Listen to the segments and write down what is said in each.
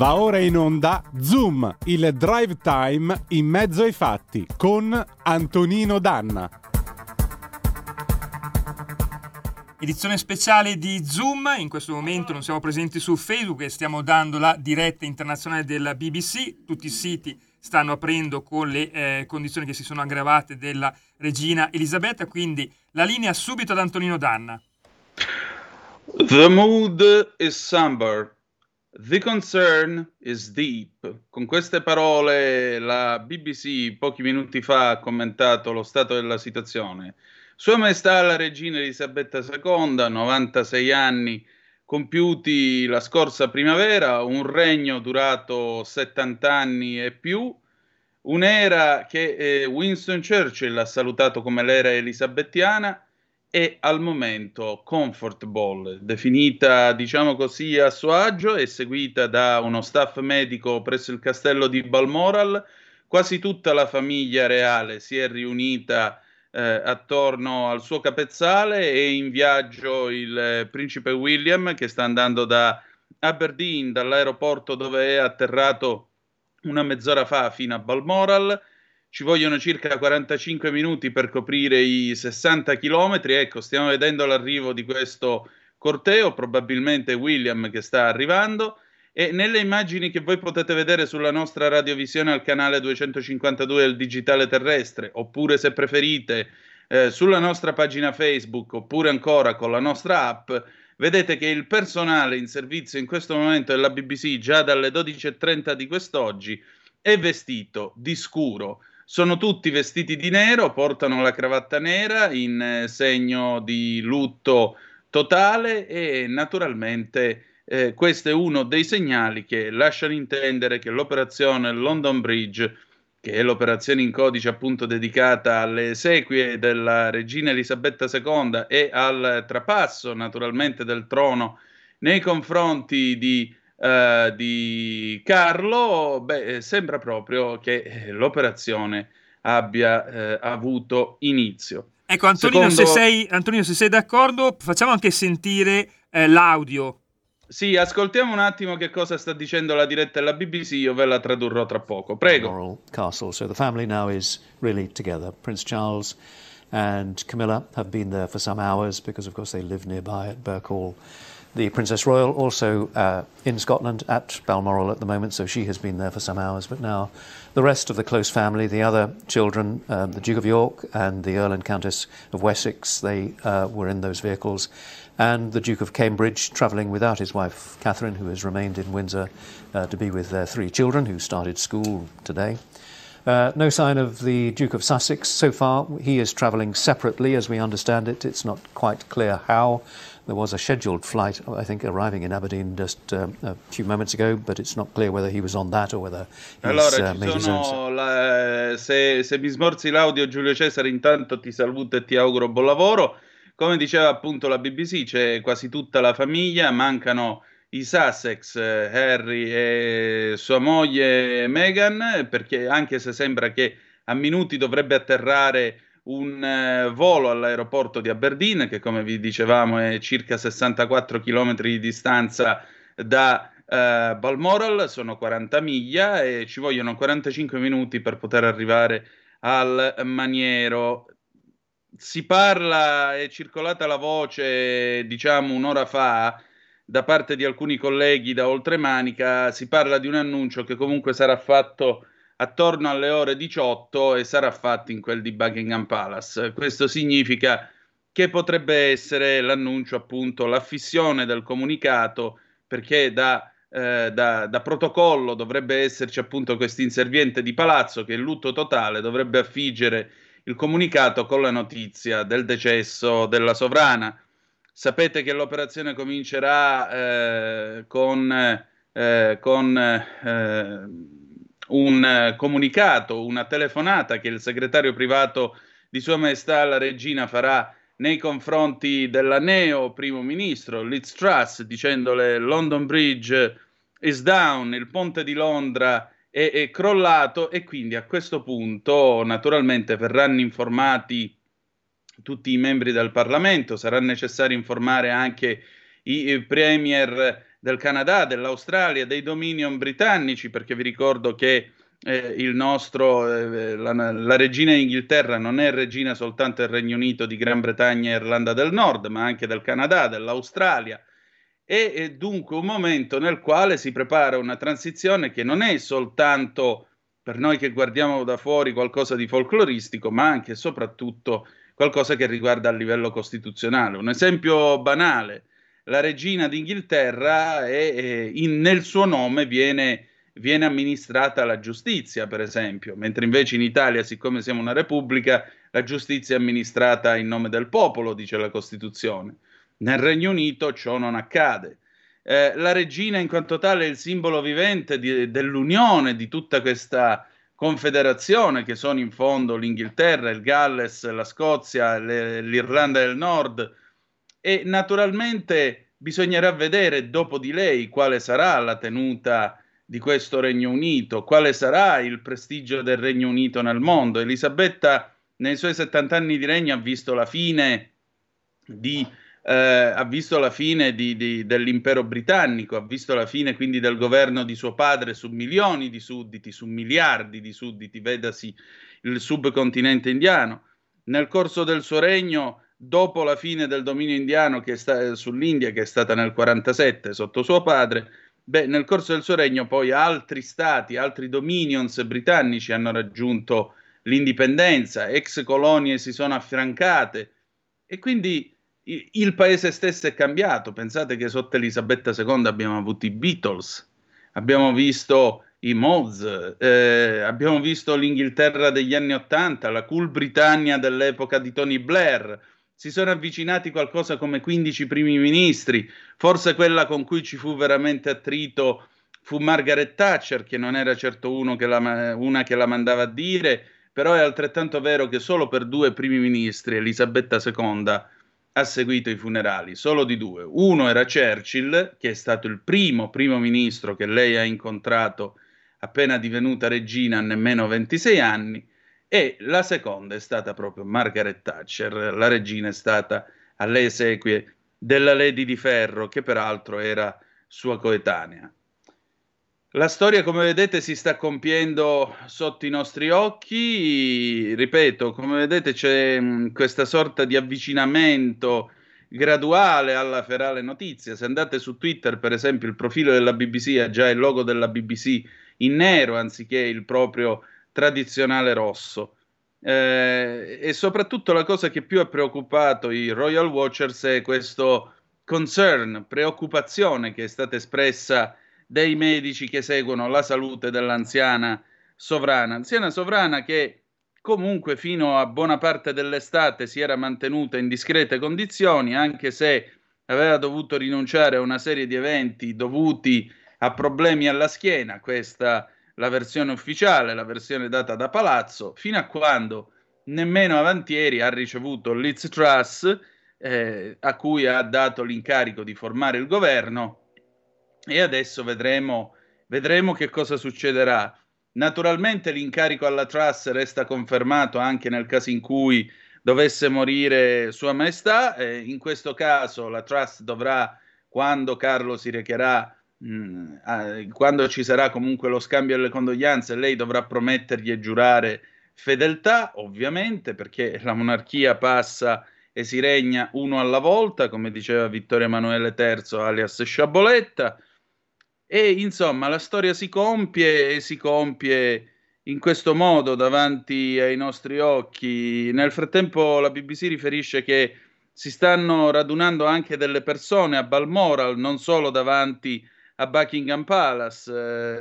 Va ora in onda Zoom, il drive time in mezzo ai fatti con Antonino Danna. Edizione speciale di Zoom, in questo momento non siamo presenti su Facebook e stiamo dando la diretta internazionale della BBC, tutti i siti stanno aprendo con le eh, condizioni che si sono aggravate della regina Elisabetta, quindi la linea subito ad Antonino Danna. The mood is somber. The concern is deep. Con queste parole la BBC pochi minuti fa ha commentato lo stato della situazione. Sua Maestà la Regina Elisabetta II, 96 anni compiuti la scorsa primavera, un regno durato 70 anni e più, un'era che eh, Winston Churchill ha salutato come l'era elisabettiana è al momento comfortable, definita diciamo così a suo agio e seguita da uno staff medico presso il castello di Balmoral. Quasi tutta la famiglia reale si è riunita eh, attorno al suo capezzale e in viaggio il eh, principe William che sta andando da Aberdeen, dall'aeroporto dove è atterrato una mezz'ora fa fino a Balmoral ci vogliono circa 45 minuti per coprire i 60 km. Ecco, stiamo vedendo l'arrivo di questo corteo, probabilmente William che sta arrivando. E nelle immagini che voi potete vedere sulla nostra radiovisione al canale 252 del digitale terrestre, oppure se preferite eh, sulla nostra pagina Facebook, oppure ancora con la nostra app, vedete che il personale in servizio in questo momento della BBC, già dalle 12.30 di quest'oggi, è vestito di scuro sono tutti vestiti di nero, portano la cravatta nera in eh, segno di lutto totale e naturalmente eh, questo è uno dei segnali che lasciano intendere che l'operazione London Bridge, che è l'operazione in codice appunto dedicata alle esequie della regina Elisabetta II e al trapasso naturalmente del trono nei confronti di uh, di Carlo, beh, sembra proprio che eh, l'operazione abbia eh, avuto inizio. Ecco, Antonino, Secondo... se, sei, Antonino se sei d'accordo, facciamo anche sentire eh, l'audio. Sì, ascoltiamo un attimo che cosa sta dicendo la diretta della BBC, io ve la tradurrò tra poco. Prego. Castle. So the family now is really together. Prince Charles and Camilla have been there for some hours because, of course, they live nearby at Birkhall. The Princess Royal, also uh, in Scotland at Balmoral at the moment, so she has been there for some hours. But now the rest of the close family, the other children, um, the Duke of York and the Earl and Countess of Wessex, they uh, were in those vehicles. And the Duke of Cambridge travelling without his wife Catherine, who has remained in Windsor uh, to be with their three children, who started school today. Uh, no sign of the Duke of Sussex so far. He is travelling separately, as we understand it. It's not quite clear how. There was a scheduled flight, I think, arriving in Aberdeen just uh, a few moments ago, but it's not clear whether he was on that or whether he's allora, uh, made his own. La, se, se mi smorzi l'audio, Giulio Cesare, intanto ti saluto e ti auguro buon lavoro. Come diceva appunto la BBC, c'è quasi tutta la famiglia, mancano i Sussex, Harry e sua moglie Meghan, perché anche se sembra che a minuti dovrebbe atterrare un eh, volo all'aeroporto di Aberdeen, che come vi dicevamo è circa 64 km di distanza da eh, Balmoral, sono 40 miglia e ci vogliono 45 minuti per poter arrivare al maniero. Si parla, è circolata la voce, diciamo un'ora fa, da parte di alcuni colleghi da Oltremanica, si parla di un annuncio che comunque sarà fatto attorno alle ore 18 e sarà fatto in quel di Buckingham Palace. Questo significa che potrebbe essere l'annuncio, appunto, l'affissione del comunicato, perché da, eh, da, da protocollo dovrebbe esserci appunto questo inserviente di palazzo che in lutto totale dovrebbe affiggere il comunicato con la notizia del decesso della sovrana. Sapete che l'operazione comincerà eh, con, eh, con eh, un eh, comunicato, una telefonata che il segretario privato di Sua Maestà la Regina farà nei confronti della neo primo ministro Liz Truss dicendole London Bridge is down, il ponte di Londra è, è crollato e quindi a questo punto naturalmente verranno informati tutti i membri del Parlamento, sarà necessario informare anche i premier del Canada, dell'Australia, dei dominion britannici, perché vi ricordo che eh, nostro, eh, la, la, regina Inghilterra non è regina soltanto del Regno Unito, di Gran Bretagna e Irlanda del Nord, ma anche del Canada, dell'Australia. E è dunque un momento nel quale si prepara una transizione che non è soltanto per noi che guardiamo da fuori qualcosa di folcloristico, ma anche e soprattutto qualcosa che riguarda a livello costituzionale. Un esempio banale, la regina d'Inghilterra è, è in, nel suo nome viene, viene amministrata la giustizia, per esempio, mentre invece in Italia, siccome siamo una repubblica, la giustizia è amministrata in nome del popolo, dice la Costituzione. Nel Regno Unito ciò non accade. Eh, la regina in quanto tale è il simbolo vivente di, dell'unione di tutta questa confederazione che sono in fondo l'Inghilterra, il Galles, la Scozia, le, l'Irlanda del Nord e naturalmente bisognerà vedere dopo di lei quale sarà la tenuta di questo Regno Unito, quale sarà il prestigio del Regno Unito nel mondo. Elisabetta nei suoi 70 anni di regno ha visto la fine di eh, ha visto la fine di, di, dell'impero britannico, ha visto la fine quindi del governo di suo padre su milioni di sudditi, su miliardi di sudditi, vedasi il subcontinente indiano. Nel corso del suo regno, dopo la fine del dominio indiano che sta, sull'India, che è stata nel 47 sotto suo padre, beh, nel corso del suo regno poi altri stati, altri dominions britannici hanno raggiunto l'indipendenza, ex colonie si sono affrancate e quindi il paese stesso è cambiato. Pensate che sotto Elisabetta II abbiamo avuto i Beatles, abbiamo visto i Moz, eh, abbiamo visto l'Inghilterra degli anni Ottanta, la cool Britannia dell'epoca di Tony Blair. Si sono avvicinati qualcosa come 15 primi ministri, forse quella con cui ci fu veramente attrito fu Margaret Thatcher, che non era certo che la, una che la mandava a dire, però è altrettanto vero che solo per due primi ministri, Elisabetta II ha seguito i funerali, solo di due. Uno era Churchill, che è stato il primo primo ministro che lei ha incontrato appena divenuta regina a nemmeno 26 anni, e la seconda è stata proprio Margaret Thatcher, la regina è stata alle esequie della Lady di Ferro, che peraltro era sua coetanea. La storia, come vedete, si sta compiendo sotto i nostri occhi. Ripeto, come vedete, c'è mm, questa sorta di avvicinamento graduale alla ferale notizia. Se andate su Twitter, per esempio, il profilo della BBC ha già il logo della BBC in nero anziché il proprio tradizionale rosso. Eh, e soprattutto la cosa che più ha preoccupato i Royal Watchers è questo concern, preoccupazione che è stata espressa dei medici che seguono la salute dell'anziana sovrana. Anziana sovrana che comunque fino a buona parte dell'estate si era mantenuta in discrete condizioni, anche se aveva dovuto rinunciare a una serie di eventi dovuti a problemi alla schiena, questa la versione ufficiale, la versione data da Palazzo, fino a quando nemmeno avantieri ha ricevuto Liz Truss, eh, a cui ha dato l'incarico di formare il governo e adesso vedremo, vedremo che cosa succederà. Naturalmente l'incarico alla Truss resta confermato anche nel caso in cui dovesse morire Sua Maestà. Eh, in questo caso la Truss dovrà, quando Carlo si recherà, mm, eh, quando ci sarà comunque lo scambio delle condoglianze, lei dovrà promettergli e giurare fedeltà, ovviamente, perché la monarchia passa e si regna uno alla volta, come diceva Vittorio Emanuele III alias Sciaboletta. E insomma, la storia si compie e si compie in questo modo davanti ai nostri occhi. Nel frattempo la BBC riferisce che si stanno radunando anche delle persone a Balmoral, non solo davanti a Buckingham Palace.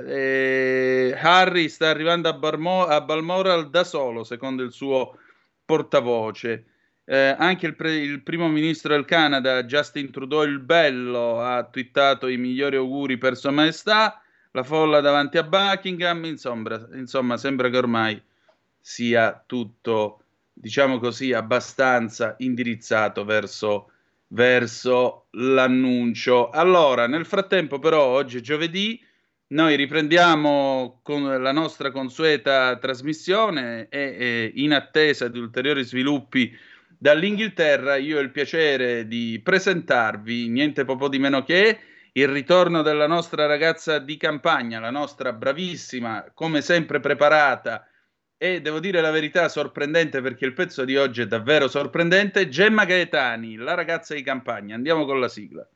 Eh, Harry sta arrivando a, Barmo- a Balmoral da solo, secondo il suo portavoce. Eh, anche il, pre- il, primo ministro del Canada, Justin Trudeau il Bello, ha twittato i migliori auguri per Sua Maestà, la folla davanti a Buckingham, insomma, insomma sembra che ormai sia tutto, diciamo così, abbastanza indirizzato verso, verso l'annuncio. Allora, nel frattempo però, oggi è giovedì, noi riprendiamo con la nostra consueta trasmissione e, e in attesa di ulteriori sviluppi Dall'Inghilterra io ho il piacere di presentarvi niente poco di meno che il ritorno della nostra ragazza di campagna, la nostra bravissima, come sempre preparata e devo dire la verità sorprendente perché il pezzo di oggi è davvero sorprendente, Gemma Gaetani, la ragazza di campagna. Andiamo con la sigla.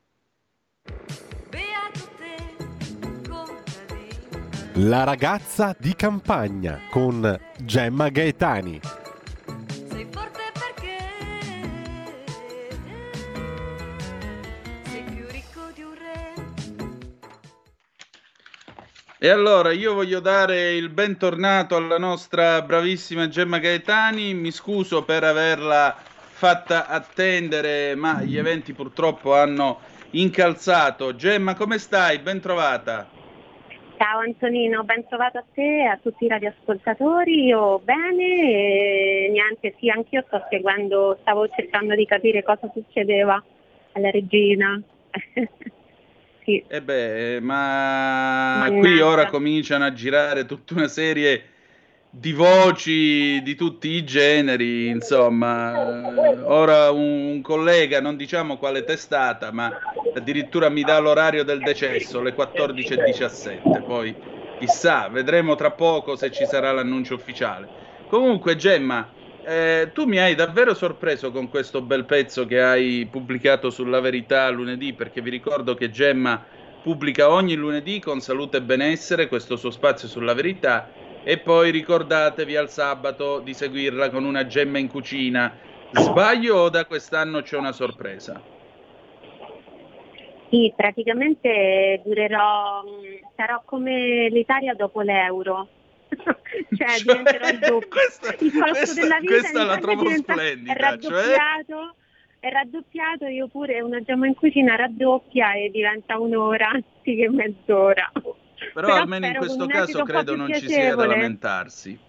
La ragazza di campagna con Gemma Gaetani. E allora io voglio dare il bentornato alla nostra bravissima Gemma Gaetani, mi scuso per averla fatta attendere, ma gli eventi purtroppo hanno incalzato. Gemma, come stai? Ben trovata. Ciao Antonino, ben trovato a te e a tutti i radioascoltatori. Io bene e niente, sì, anch'io sto seguendo, stavo cercando di capire cosa succedeva alla regina. sì. E eh beh, ma Mannaggia. qui ora cominciano a girare tutta una serie di voci di tutti i generi, insomma, ora un, collega, non diciamo quale testata, ma addirittura mi dà l'orario del decesso, le 14.17, poi chissà, vedremo tra poco se ci sarà l'annuncio ufficiale. Comunque Gemma, eh, tu mi hai davvero sorpreso con questo bel pezzo che hai pubblicato sulla verità lunedì, perché vi ricordo che Gemma pubblica ogni lunedì con salute e benessere questo suo spazio sulla verità e poi ricordatevi al sabato di seguirla con una gemma in cucina. Sbaglio o da quest'anno c'è una sorpresa? Sì, praticamente durerò, sarò come l'Italia dopo l'euro. Cioè, cioè diventerò il doppio. Questa, il costo questa, della vita questa la trovo splendida. È raddoppiato, cioè... è raddoppiato, io pure una gemma in cucina raddoppia e diventa un'ora anziché mezz'ora. Però, Però almeno in questo caso credo non ci sia da lamentarsi.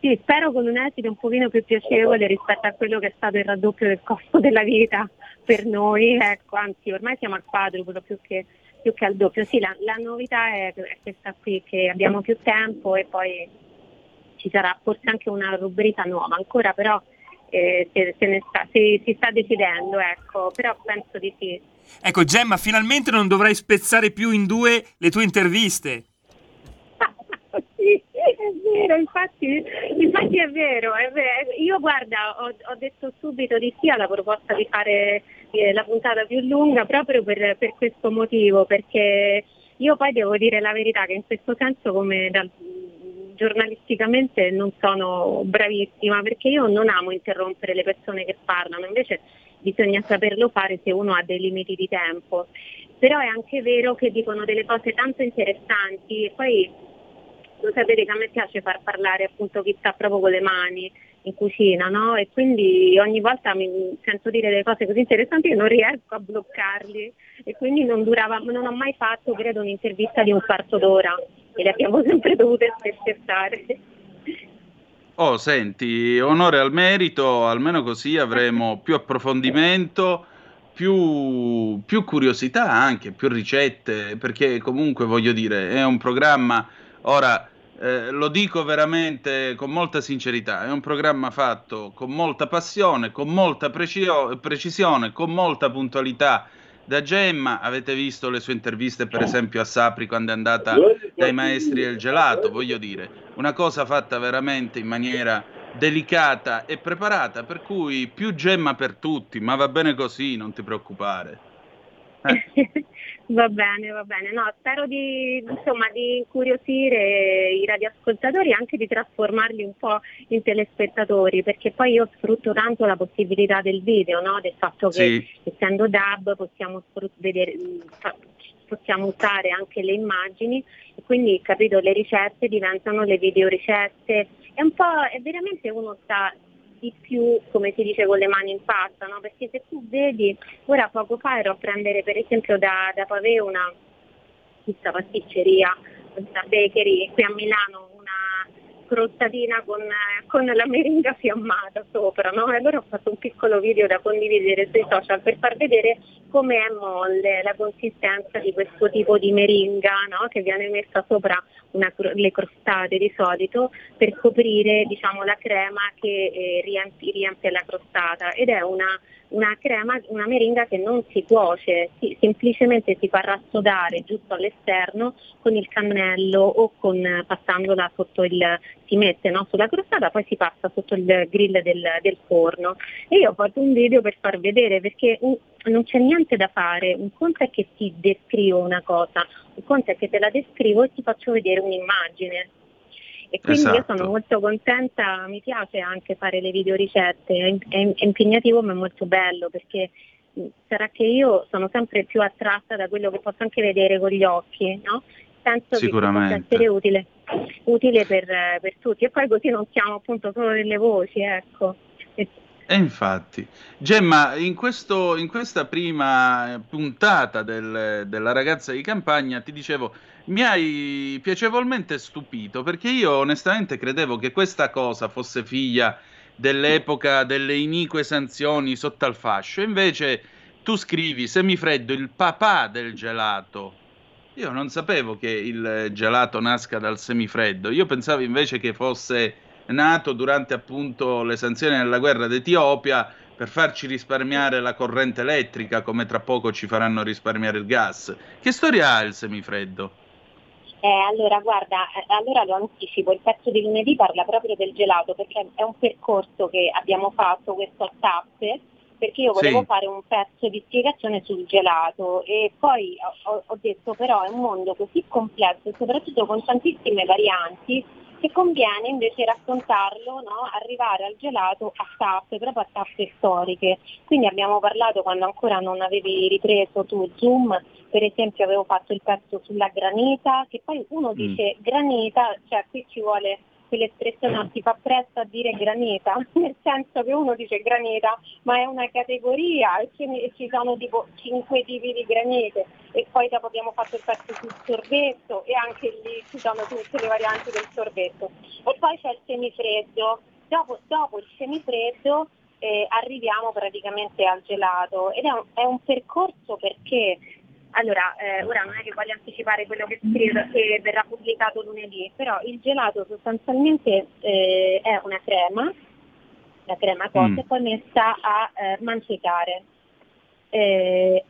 Sì, spero con un esito un pochino più piacevole rispetto a quello che è stato il raddoppio del costo della vita per noi, ecco, anzi ormai siamo al quadruplo più che, più che al doppio. Sì, la, la novità è, è, questa qui, che abbiamo più tempo e poi ci sarà forse anche una rubrica nuova, ancora però eh, se, se sta, si, si sta decidendo, ecco, però penso di sì. Ecco, Gemma, finalmente non dovrai spezzare più in due le tue interviste. sì, è vero, infatti, infatti è, vero, è vero. Io guarda, ho, ho, detto subito di sì alla proposta di fare la puntata più lunga proprio per, per, questo motivo, perché io poi devo dire la verità che in questo senso come dal, giornalisticamente non sono bravissima perché io non amo interrompere le persone che parlano, invece bisogna saperlo fare se uno ha dei limiti di tempo. Però è anche vero che dicono delle cose tanto interessanti e poi lo sapete che a me piace far parlare appunto chi sta proprio con le mani in cucina, no? E quindi ogni volta mi sento dire delle cose così interessanti che non riesco a bloccarli e quindi non, durava, non ho mai fatto, credo, un'intervista di un quarto d'ora e le abbiamo sempre dovute spezzettare. Oh, senti, onore al merito, almeno così avremo più approfondimento, più, più, curiosità anche, più ricette, perché comunque voglio dire, è un programma, ora eh, lo dico veramente con molta sincerità, è un programma fatto con molta passione, con molta precio- precisione, con molta puntualità da Gemma, avete visto le sue interviste per esempio a Sapri quando è andata dai maestri del gelato, voglio dire, una cosa fatta veramente in maniera delicata e preparata, per cui più Gemma per tutti, ma va bene così, non ti preoccupare. Eh. Va bene, va bene. No, spero di, insomma, di incuriosire i radioascoltatori e anche di trasformarli un po' in telespettatori, perché poi io sfrutto tanto la possibilità del video, no? del fatto che sì. essendo DAB possiamo, vedere, possiamo usare anche le immagini e quindi capito, le ricette diventano le video ricette. È un po', è veramente uno sta di più, come si dice, con le mani in pasta, no? perché se tu vedi, ora poco fa ero a prendere per esempio da, da Pavè una questa pasticceria, questa bakery qui a Milano, crostatina con, con, la meringa fiammata sopra, no? E allora ho fatto un piccolo video da condividere sui social per far vedere come è molle la consistenza di questo tipo di meringa, no? Che viene messa sopra una, le crostate di solito per coprire diciamo, la crema che eh, riempie, riempie, la crostata ed è una una crema, una meringa che non si cuoce, si, semplicemente si fa rassodare giusto all'esterno con il cannello o con, passandola sotto il, si mette no, sulla crostata, poi si passa sotto il grill del, del, forno. E io ho fatto un video per far vedere perché un, non c'è niente da fare, un conto è che ti descrivo una cosa, un conto è che te la descrivo e ti faccio vedere un'immagine e quindi esatto. io sono esatto. molto contenta, mi piace anche fare le videoricette, è, è, è impegnativo ma è molto bello perché sarà che io sono sempre più attratta da quello che posso anche vedere con gli occhi, no? penso che possa essere utile, utile per, per, tutti e poi così non siamo appunto solo delle voci, ecco. E infatti, Gemma, in, questo, in questa prima puntata del, della ragazza di campagna ti dicevo, mi hai piacevolmente stupito perché io onestamente credevo che questa cosa fosse figlia dell'epoca delle inique sanzioni sotto al fascio, invece tu scrivi semifreddo il papà del gelato. Io non sapevo che il gelato nasca dal semifreddo, io pensavo invece che fosse nato durante appunto le sanzioni della guerra d'Etiopia per farci risparmiare la corrente elettrica, come tra poco ci faranno risparmiare il gas. Che storia ha il semifreddo? Eh, allora, guarda, eh, allora lo anticipo, il pezzo di lunedì parla proprio del gelato, perché è un percorso che abbiamo fatto, questo a tappe, perché io volevo sì. fare un pezzo di spiegazione sul gelato e poi ho, ho detto però è un mondo così complesso e soprattutto con tantissime varianti che conviene invece raccontarlo, no? arrivare al gelato a tappe, proprio a tappe storiche. Quindi abbiamo parlato quando ancora non avevi ripreso tu Zoom, per esempio avevo fatto il pezzo sulla granita, che poi uno mm. dice mm. granita, cioè qui ci vuole quell'espressione non si fa presto a dire granita, nel senso che uno dice granita, ma è una categoria e ci sono tipo cinque tipi di granite e poi dopo abbiamo fatto il pezzo sul sorbetto e anche lì ci sono tutte le varianti del sorbetto. E poi c'è il semifreddo, dopo, dopo il semifreddo eh, arriviamo praticamente al gelato ed è un, è un percorso perché allora, eh, ora non è che voglio anticipare quello che, scrivo, che verrà pubblicato lunedì, però il gelato sostanzialmente eh, è una crema, la crema cotta, mm. e poi messa a eh, mantecare eh,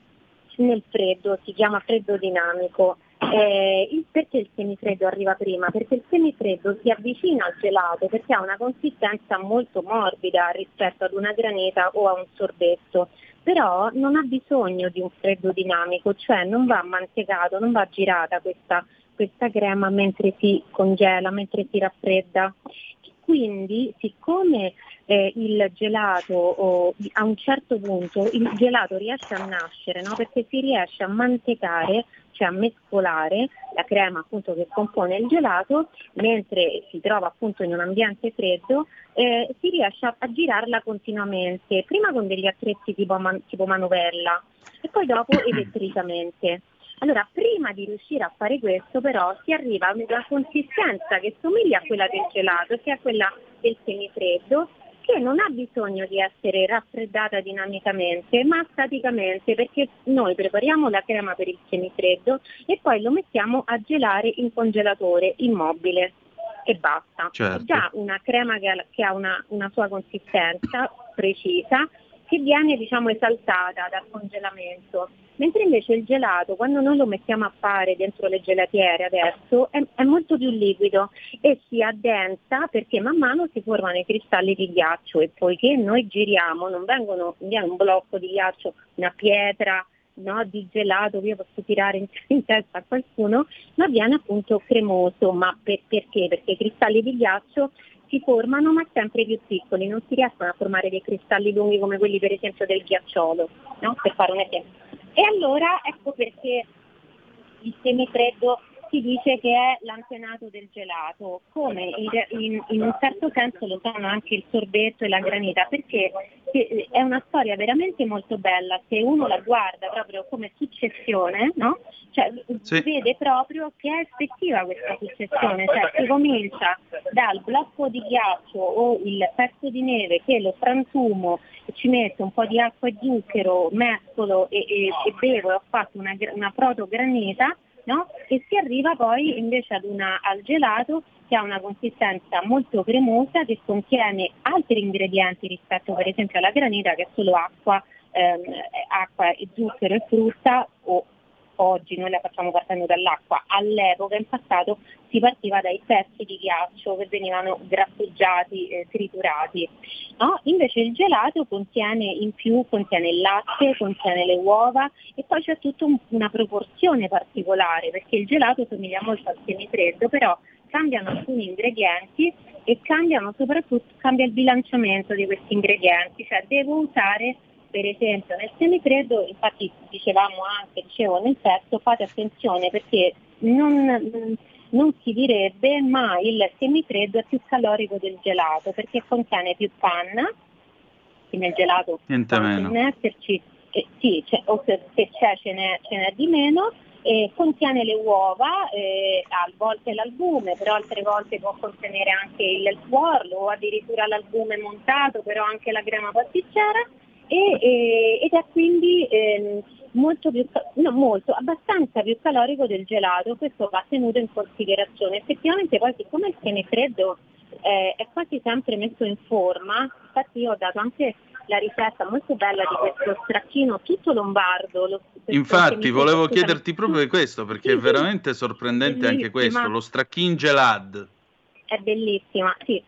nel freddo, si chiama freddo dinamico. Eh, il, perché il semifreddo arriva prima? Perché il semifreddo si avvicina al gelato perché ha una consistenza molto morbida rispetto ad una granita o a un sorbetto però non ha bisogno di un freddo dinamico, cioè non va mantecato, non va girata questa, questa crema mentre si congela, mentre si raffredda. Quindi, siccome eh, il gelato oh, a un certo punto il gelato riesce a nascere, no? perché si riesce a mantecare cioè a mescolare la crema appunto che compone il gelato, mentre si trova appunto in un ambiente freddo, eh, si riesce a, a, girarla continuamente, prima con degli attrezzi tipo, man, tipo manovella e poi dopo elettricamente. Allora, prima di riuscire a fare questo, però, si arriva a una consistenza che somiglia a quella del gelato, che è quella del semifreddo, che non ha bisogno di essere raffreddata dinamicamente ma staticamente perché noi prepariamo la crema per il semifreddo e poi lo mettiamo a gelare in congelatore immobile e basta. Certo. È già una crema che ha, che ha una, una sua consistenza precisa che viene diciamo, esaltata dal congelamento. Mentre invece il gelato, quando noi lo mettiamo a fare dentro le gelatiere adesso, è, è, molto più liquido e si addensa perché man mano si formano i cristalli di ghiaccio e poiché noi giriamo, non vengono, viene un blocco di ghiaccio, una pietra, no, di gelato che io posso tirare in, in, testa a qualcuno, ma viene appunto cremoso. Ma per, perché? Perché i cristalli di ghiaccio si formano ma sempre più piccoli, non si riescono a formare dei cristalli lunghi come quelli per esempio del ghiacciolo, no? per fare un esempio. E allora ecco perché il semifreddo si dice che è l'antenato del gelato, come in, in, un certo senso lo sono anche il sorbetto e la granita, perché è una storia veramente molto bella, se uno la guarda proprio come successione, no? cioè, sì. vede proprio che è effettiva questa successione, cioè si comincia dal blocco di ghiaccio o il pezzo di neve che lo frantumo, ci metto un po' di acqua e zucchero, mescolo e, e, e bevo e ho fatto una, una protogranita, no? e si arriva poi invece una, al gelato che ha una consistenza molto cremosa che contiene altri ingredienti rispetto per esempio alla granita che è solo acqua, ehm, acqua e zucchero e frutta o oggi noi la facciamo partendo dall'acqua, all'epoca in passato si partiva dai pezzi di ghiaccio che venivano grasseggiati, eh, triturati. No? Invece il gelato contiene in più contiene il latte, contiene le uova e poi c'è tutta un, una proporzione particolare perché il gelato somiglia molto al semifreddo, però cambiano alcuni ingredienti e cambiano soprattutto cambia il bilanciamento di questi ingredienti, cioè devo usare per esempio nel semifreddo, infatti dicevamo anche, dicevo nel testo, fate attenzione perché non, non si direbbe ma il semifreddo è più calorico del gelato perché contiene più panna, quindi il gelato meno. esserci, eh, sì, cioè, o se, se c'è ce n'è, ce n'è di meno, eh, contiene le uova, eh, a volte l'albume, però altre volte può contenere anche il tuorlo o addirittura l'albume montato, però anche la crema pasticcera e, e, ed è quindi eh, molto più, no, molto, abbastanza più calorico del gelato, questo va tenuto in considerazione. Effettivamente poi siccome il semifreddo eh, è quasi sempre messo in forma, infatti io ho dato anche la ricetta molto bella di questo stracchino tutto lombardo. Lo, Infatti volevo chiederti proprio questo perché sì, è veramente sorprendente anche questo, lo stracchin gelad. È bellissima, sì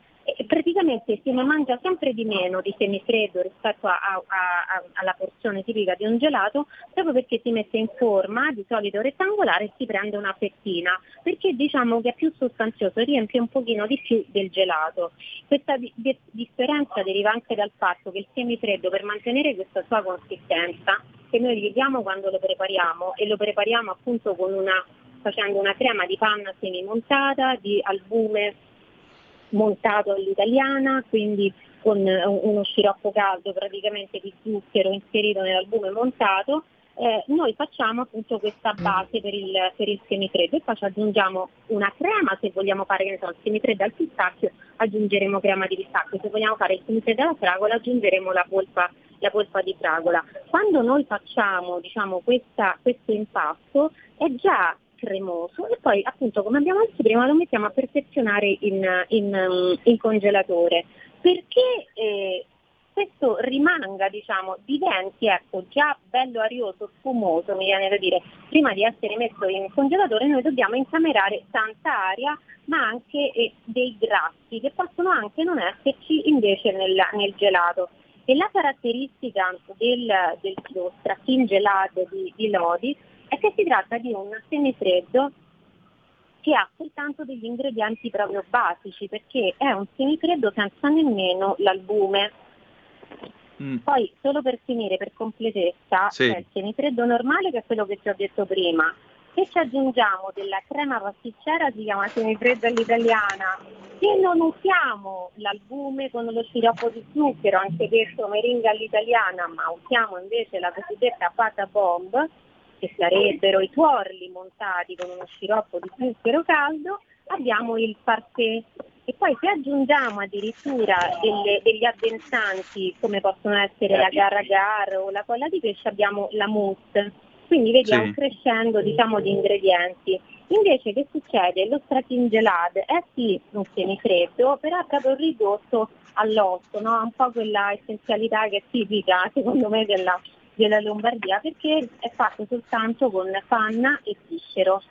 praticamente si mangia sempre di meno di semifreddo rispetto a, a, a, alla porzione tipica di un gelato, proprio perché si mette in forma, di solito rettangolare, e si prende una fettina, perché diciamo che è più sostanzioso, riempie un pochino di più del gelato. Questa di- di- differenza deriva anche dal fatto che il semifreddo per mantenere questa sua consistenza, che noi gli diamo quando lo prepariamo e lo prepariamo appunto una, facendo una crema di panna semimontata, di albume montato all'italiana, quindi con uno sciroppo caldo praticamente di zucchero inserito nell'albume montato, eh, noi facciamo appunto questa base per il, per il semifreddo e poi ci aggiungiamo una crema, se vogliamo fare che ne so, il semifreddo al pistacchio aggiungeremo crema di pistacchio, se vogliamo fare il semifreddo alla fragola aggiungeremo la polpa, la polpa di fragola. Quando noi facciamo diciamo, questa, questo impasto è già cremoso e poi appunto come abbiamo detto prima lo mettiamo a perfezionare in, in, in congelatore perché eh, questo rimanga, diciamo, diventi ecco, già bello arioso, sfumoso, mi viene da dire, prima di essere messo in congelatore noi dobbiamo incamerare tanta aria ma anche eh, dei grassi che possono anche non esserci invece nel, nel gelato. E la caratteristica del, del, strachin gelato di, di Lodi è che si tratta di un semifreddo che ha soltanto degli ingredienti proprio basici perché è un semifreddo senza nemmeno l'albume. Mm. Poi solo per finire, per completezza, sì. c'è il semifreddo normale che è quello che ti ho detto prima. Se ci aggiungiamo della crema pasticcera si chiama semifreddo all'italiana. Se non usiamo l'albume con lo sciroppo di zucchero, anche questo meringa all'italiana, ma usiamo invece la cosiddetta pata bomb, che sarebbero i tuorli montati con uno sciroppo di zucchero caldo, abbiamo il parfait. E poi se aggiungiamo addirittura delle, degli addensanti come possono essere la gar agar o la colla di pesce abbiamo la mousse. Quindi vediamo sì. crescendo diciamo, di ingredienti. Invece che succede? Lo stratin gelad è sì un semifreddo, però è proprio ridotto all'osso, no? un po' quella essenzialità che è tipica secondo me della, della Lombardia perché è fatto soltanto con panna e viscero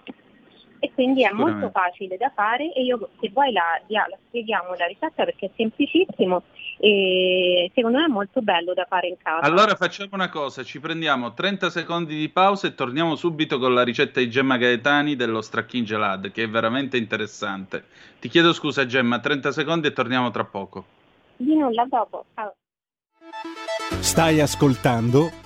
e quindi è molto facile da fare e io se vuoi la, la, spieghiamo la ricetta perché è semplicissimo e secondo me è molto bello da fare in casa. Allora facciamo una cosa, ci prendiamo 30 secondi di pausa e torniamo subito con la ricetta di Gemma Gaetani dello stracchin gelad che è veramente interessante. Ti chiedo scusa Gemma, 30 secondi e torniamo tra poco. Di nulla, dopo. Ciao. Stai ascoltando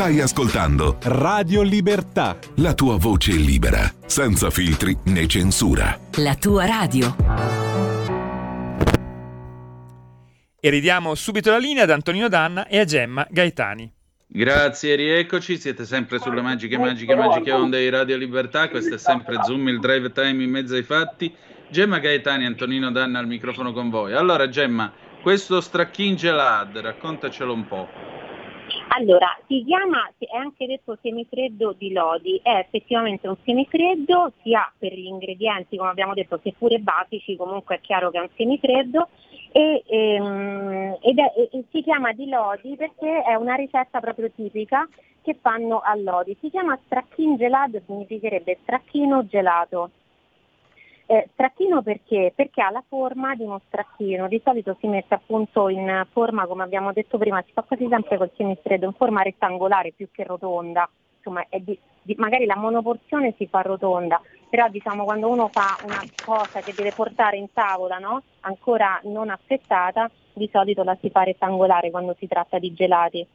Stai ascoltando Radio Libertà. La tua voce libera, senza filtri né censura. La tua radio. E ridiamo subito la linea ad Antonino Danna e a Gemma Gaetani. Grazie, rieccoci, siete sempre sulle magiche, magiche, magiche onde di Radio Libertà, questo è sempre Zoom, il drive time in mezzo ai fatti. Gemma Gaetani, Antonino Danna al microfono con voi. Allora Gemma, questo stracchin gelad, raccontacelo un po'. Allora, si chiama, è anche detto semifreddo di Lodi, è effettivamente un semifreddo sia per gli ingredienti, come abbiamo detto, seppure basici, comunque è chiaro che è un semifreddo, e, ehm, ed è, e, si chiama di Lodi perché è una ricetta proprio tipica che fanno a Lodi. Si chiama stracchin gelato, significherebbe stracchino gelato. Eh, stracchino perché? Perché ha la forma di uno stracchino, di solito si mette appunto in forma, come abbiamo detto prima, si fa quasi sempre col semifreddo, in forma rettangolare più che rotonda, insomma di, di, magari la monoporzione si fa rotonda, però diciamo quando uno fa una cosa che deve portare in tavola, no? ancora non affettata, di solito la si fa rettangolare quando si tratta di gelati.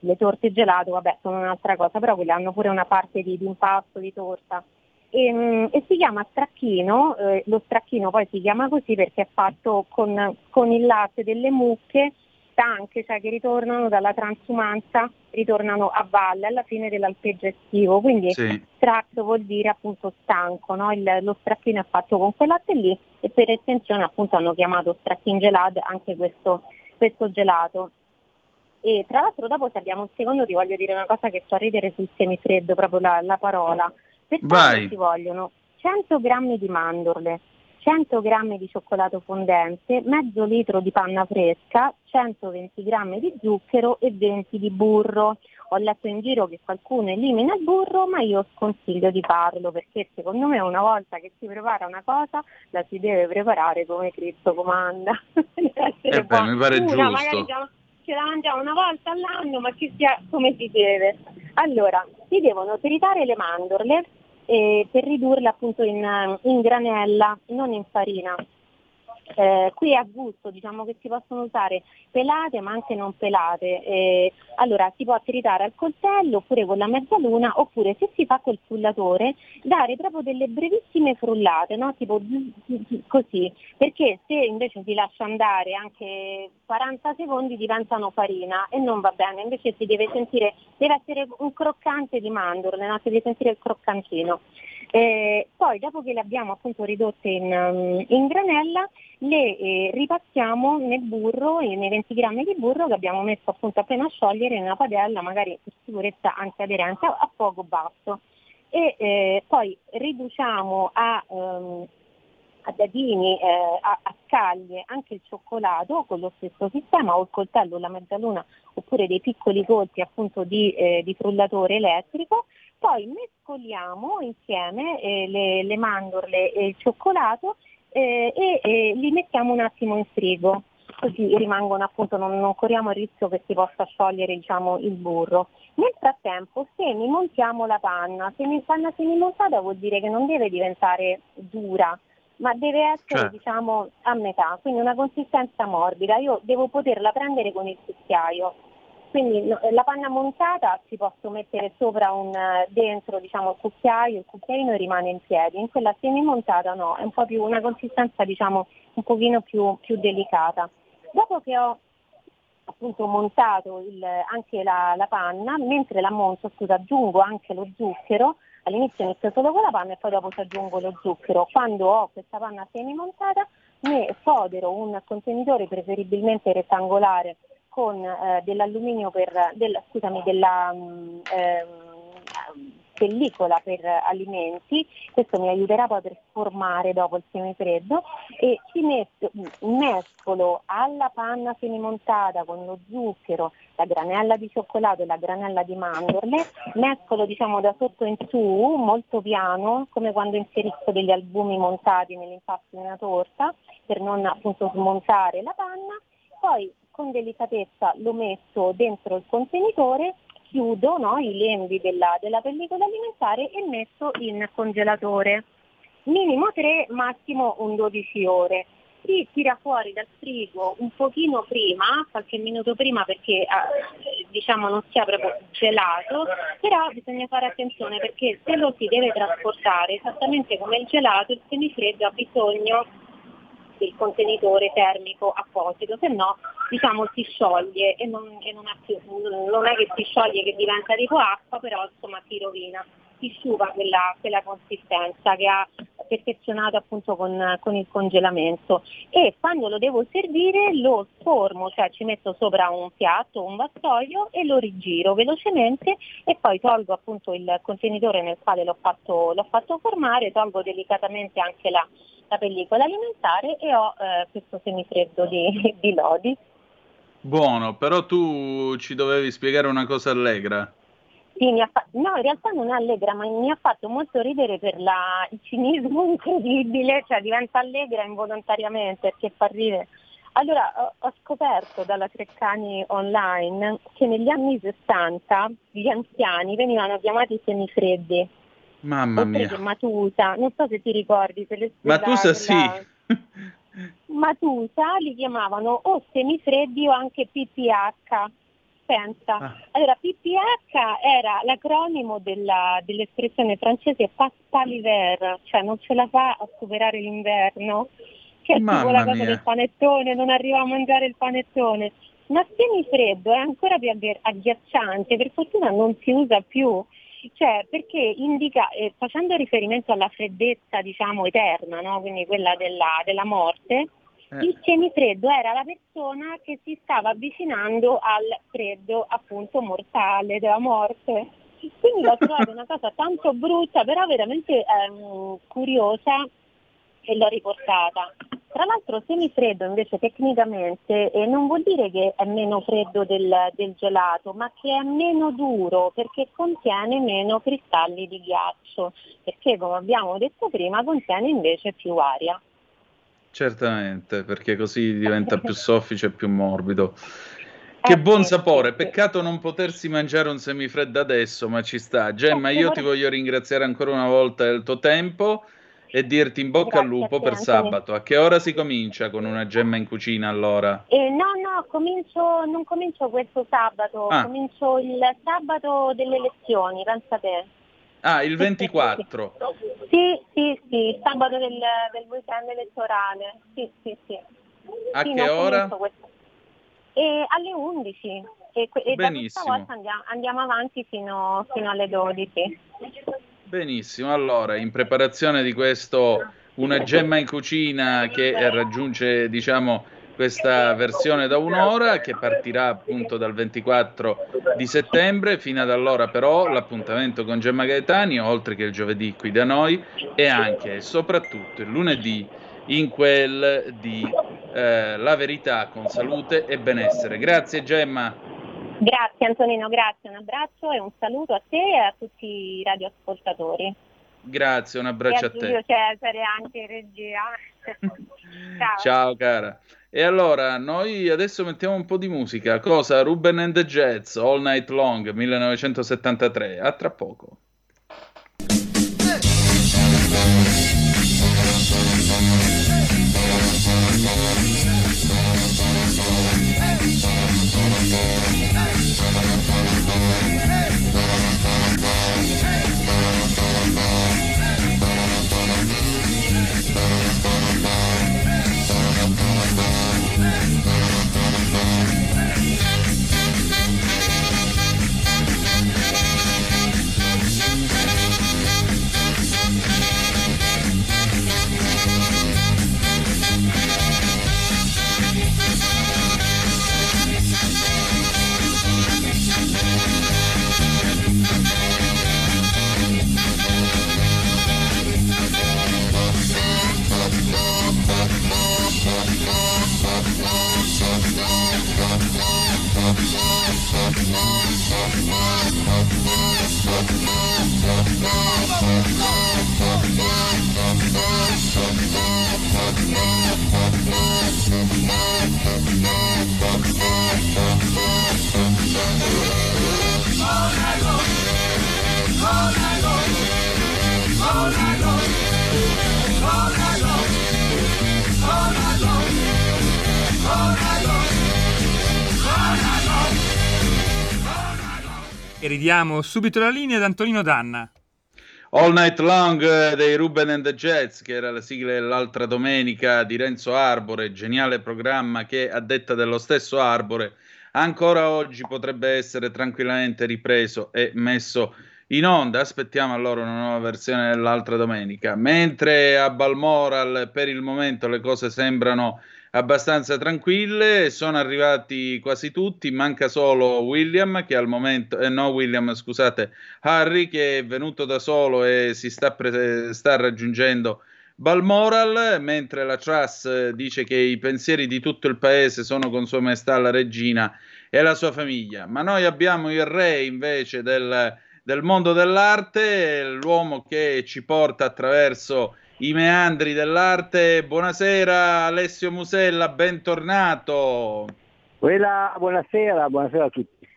Le torte gelato, vabbè, sono un'altra cosa, però quelle hanno pure una parte di, di impasto, di torta e, ehm, e, si chiama stracchino, eh, lo stracchino poi si chiama così perché è fatto con, con il latte delle mucche stanche, cioè che ritornano dalla transumanza, ritornano a valle alla fine dell'alpeggio estivo, quindi sì. stratto vuol dire appunto stanco, no? il, lo stracchino è fatto con quel latte lì e per estensione appunto hanno chiamato stracchin gelad anche questo, questo gelato. E tra l'altro dopo se abbiamo un secondo ti voglio dire una cosa che fa ridere sul semifreddo, proprio la, la parola. Per Vai. ci vogliono 100 g di mandorle, 100 g di cioccolato fondente, mezzo litro di panna fresca, 120 g di zucchero e 20 di burro. Ho letto in giro che qualcuno elimina il burro, ma io sconsiglio di farlo perché secondo me una volta che si prepara una cosa la si deve preparare come Cristo comanda. eh beh, mi pare una, giusto. ce la mangiamo una volta all'anno, ma che sia come si deve. Allora, si devono tritare le mandorle eh, per ridurle appunto in, in, granella, non in farina. Eh, qui a gusto diciamo che si possono usare pelate ma anche non pelate. Eh, allora si può tritare al coltello oppure con la mezzaluna oppure se si fa col frullatore dare proprio delle brevissime frullate, no? tipo così, perché se invece si lascia andare anche 40 secondi diventano farina e non va bene, invece si deve sentire, deve essere un croccante di mandorle, no? si deve sentire il croccantino. Eh, poi dopo che le abbiamo appunto ridotte in, um, in granella le eh, ripassiamo nel burro, nei 20 grammi di burro che abbiamo messo appunto appena a sciogliere in una padella, magari per sicurezza antiaderente, a fuoco basso. E eh, poi riduciamo a, um, a dadini, eh, a, a, scaglie anche il cioccolato con lo stesso sistema o il coltello, la mezzaluna oppure dei piccoli colpi appunto di, eh, di frullatore elettrico poi mescoliamo insieme eh, le, le, mandorle e il cioccolato eh, e, li mettiamo un attimo in frigo, così rimangono appunto, non, non corriamo il rischio che si possa sciogliere diciamo, il burro. Nel frattempo semimontiamo la panna, Semi, panna semimontata vuol dire che non deve diventare dura, ma deve essere cioè. diciamo, a metà, quindi una consistenza morbida. Io devo poterla prendere con il cucchiaio quindi no, la panna montata ci posso mettere sopra un, dentro diciamo, il cucchiaio, il cucchiaino rimane in piedi, in quella semi-montata no, è un po' più una consistenza diciamo un pochino più, più delicata. Dopo che ho appunto montato il, anche la, la, panna, mentre la monto scusa, aggiungo anche lo zucchero, all'inizio inizio solo con la panna e poi dopo ci aggiungo lo zucchero. Quando ho questa panna semi montata ne fodero un contenitore preferibilmente rettangolare con eh, dell'alluminio per, del, scusami, della mm, ehm, pellicola per alimenti, questo mi aiuterà poi per formare dopo il semifreddo. E ci metto, mescolo alla panna semimontata con lo zucchero, la granella di cioccolato e la granella di mandorle, mescolo diciamo da sotto in su molto piano, come quando inserisco degli albumi montati nell'impasto di una torta per non appunto smontare la panna, poi con delicatezza lo metto dentro il contenitore chiudo no, i lembi della, della pellicola alimentare e metto in congelatore. Minimo 3, massimo un 12 ore si tira fuori dal frigo un pochino prima, qualche minuto prima perché eh, diciamo non sia proprio gelato, però bisogna fare attenzione perché se lo si deve trasportare esattamente come il gelato, il semifreddo ha bisogno del contenitore termico apposito, se no diciamo si scioglie e, non, e non, più, non, è che si scioglie che diventa tipo acqua, però insomma si rovina, si sciupa quella, quella consistenza che ha perfezionato appunto con, con, il congelamento. E quando lo devo servire lo sformo, cioè ci metto sopra un piatto, un vassoio e lo rigiro velocemente e poi tolgo appunto il contenitore nel quale l'ho fatto, l'ho fatto formare, tolgo delicatamente anche la, la pellicola alimentare e ho eh, questo semifreddo di, di lodi. Buono, però tu ci dovevi spiegare una cosa allegra. Sì, fa... no, in realtà non è allegra, ma mi ha fatto molto ridere per la... il cinismo incredibile, cioè diventa allegra involontariamente perché fa ridere. Allora, ho, ho scoperto dalla Treccani online che negli anni 60 gli anziani venivano chiamati semifreddi. Mamma mia. Matusa, non so se ti ricordi. Se le Matusa sì. Matusa li chiamavano o semifreddi o anche PPH. Pensa. Ah. Allora, PPH era l'acronimo della, dell'espressione francese pas l'hiver, cioè non ce la fa a superare l'inverno, che è Mamma tipo la cosa mia. del panettone, non arriva a mangiare il panettone. Ma semifreddo è ancora più agghiacciante, per fortuna non si usa più cioè, perché indica, eh, facendo riferimento alla freddezza diciamo eterna, no? quindi quella della, della morte, eh. il semifreddo era la persona che si stava avvicinando al freddo appunto mortale della morte. Quindi l'ho trovata una cosa tanto brutta, però veramente ehm, curiosa e l'ho riportata. Tra l'altro semifreddo invece tecnicamente eh, non vuol dire che è meno freddo del, del, gelato, ma che è meno duro perché contiene meno cristalli di ghiaccio, perché come abbiamo detto prima contiene invece più aria. Certamente, perché così diventa più soffice e più morbido. Che buon sapore, peccato non potersi mangiare un semifreddo adesso, ma ci sta. Gemma, io ti voglio ringraziare ancora una volta del tuo tempo e dirti in bocca Grazie al lupo per sabato. A che ora si comincia con una gemma in cucina allora? Eh, no, no, comincio, non comincio questo sabato, ah. comincio il sabato delle elezioni, pensa te. Ah, il 24. Sì, sì, sì, il sabato del, del weekend elettorale. Sì, sì, sì. A sì, che ora? E alle 11. E, e da questa volta andiamo, andiamo avanti fino, fino alle 12. Benissimo, allora in preparazione di questo una gemma in cucina che raggiunge diciamo questa versione da un'ora che partirà appunto dal 24 di settembre fino ad allora però l'appuntamento con Gemma Gaetani oltre che il giovedì qui da noi e anche e soprattutto il lunedì in quel di eh, La Verità con salute e benessere. Grazie Gemma. Grazie Antonino, grazie, un abbraccio e un saluto a te e a tutti i radioascoltatori. Grazie, un abbraccio a, a te. Cesare anche in regia. Ciao. Ciao cara. E allora, noi adesso mettiamo un po' di musica. Cosa? Ruben and the Jets, All Night Long, 1973. A tra poco. Bye. E ridiamo subito la linea ad Antonino Danna. All Night Long eh, dei Ruben and the Jets, che era la sigla dell'altra domenica di Renzo Arbore, geniale programma che a detta dello stesso Arbore ancora oggi potrebbe essere tranquillamente ripreso e messo in onda. Aspettiamo allora una nuova versione dell'altra domenica. Mentre a Balmoral per il momento le cose sembrano abbastanza tranquille, sono arrivati quasi tutti, manca solo William che al momento, eh, no William scusate, Harry che è venuto da solo e si sta, pre- sta raggiungendo Balmoral, mentre la Truss dice che i pensieri di tutto il paese sono con Sua Maestà la Regina e la sua famiglia, ma noi abbiamo il re invece del, del mondo dell'arte, l'uomo che ci porta attraverso i meandri dell'arte. Buonasera Alessio Musella, bentornato. Quella, buonasera, buonasera a tutti.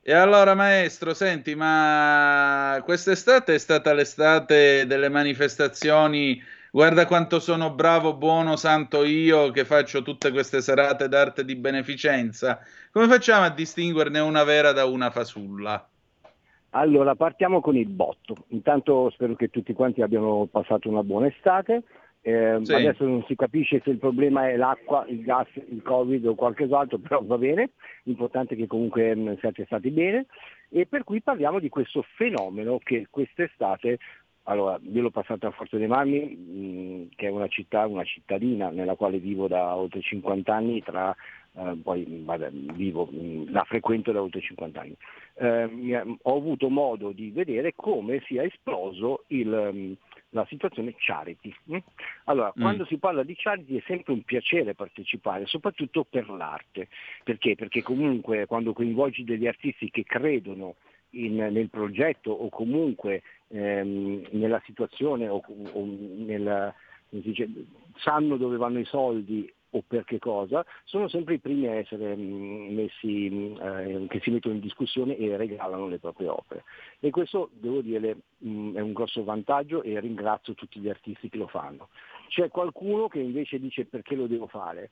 E allora maestro, senti, ma quest'estate è stata l'estate delle manifestazioni guarda quanto sono bravo, buono, santo io che faccio tutte queste serate d'arte di beneficenza. Come facciamo a distinguerne una vera da una fasulla? Allora, partiamo con il botto. Intanto spero che tutti quanti abbiano passato una buona estate. Eh, sì. Adesso non si capisce se il problema è l'acqua, il gas, il covid o qualcos'altro, però va bene, l'importante è che comunque mh, mm, siate stati bene e per cui parliamo di questo fenomeno che quest'estate, allora io l'ho passato a Forza dei Marmi, mh, che è una città, una cittadina nella quale vivo da oltre 50 anni tra eh, poi vabbè, vivo, mm, la frequento da oltre 50 anni, eh, ho avuto modo di vedere come sia esploso il, mm, la situazione charity. Mm? Allora, mm. quando si parla di charity è sempre un piacere partecipare, soprattutto per l'arte. Perché? Perché comunque quando coinvolgi degli artisti che credono in, nel progetto o comunque ehm, nella situazione o, o nel, dice, sanno dove vanno i soldi o per che cosa, sono sempre i primi a essere mm, messi, mm, eh, che si mettono in discussione e regalano le proprie opere. E questo, devo dire, mm, è un grosso vantaggio e ringrazio tutti gli artisti che lo fanno. C'è qualcuno che invece dice perché lo devo fare.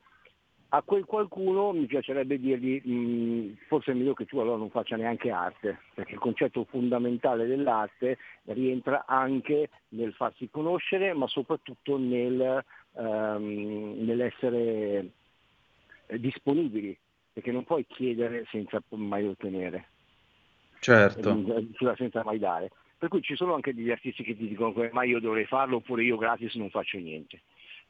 A quel qualcuno mi piacerebbe dirgli mh, forse è meglio che tu allora non faccia neanche arte, perché il concetto fondamentale dell'arte rientra anche nel farsi conoscere, ma soprattutto nel ehm, nell'essere eh, disponibili, perché non puoi chiedere senza mai ottenere, certo. Eh, senza mai dare. Per cui ci sono anche degli artisti che ti dicono ma io dovrei farlo oppure io gratis non faccio niente.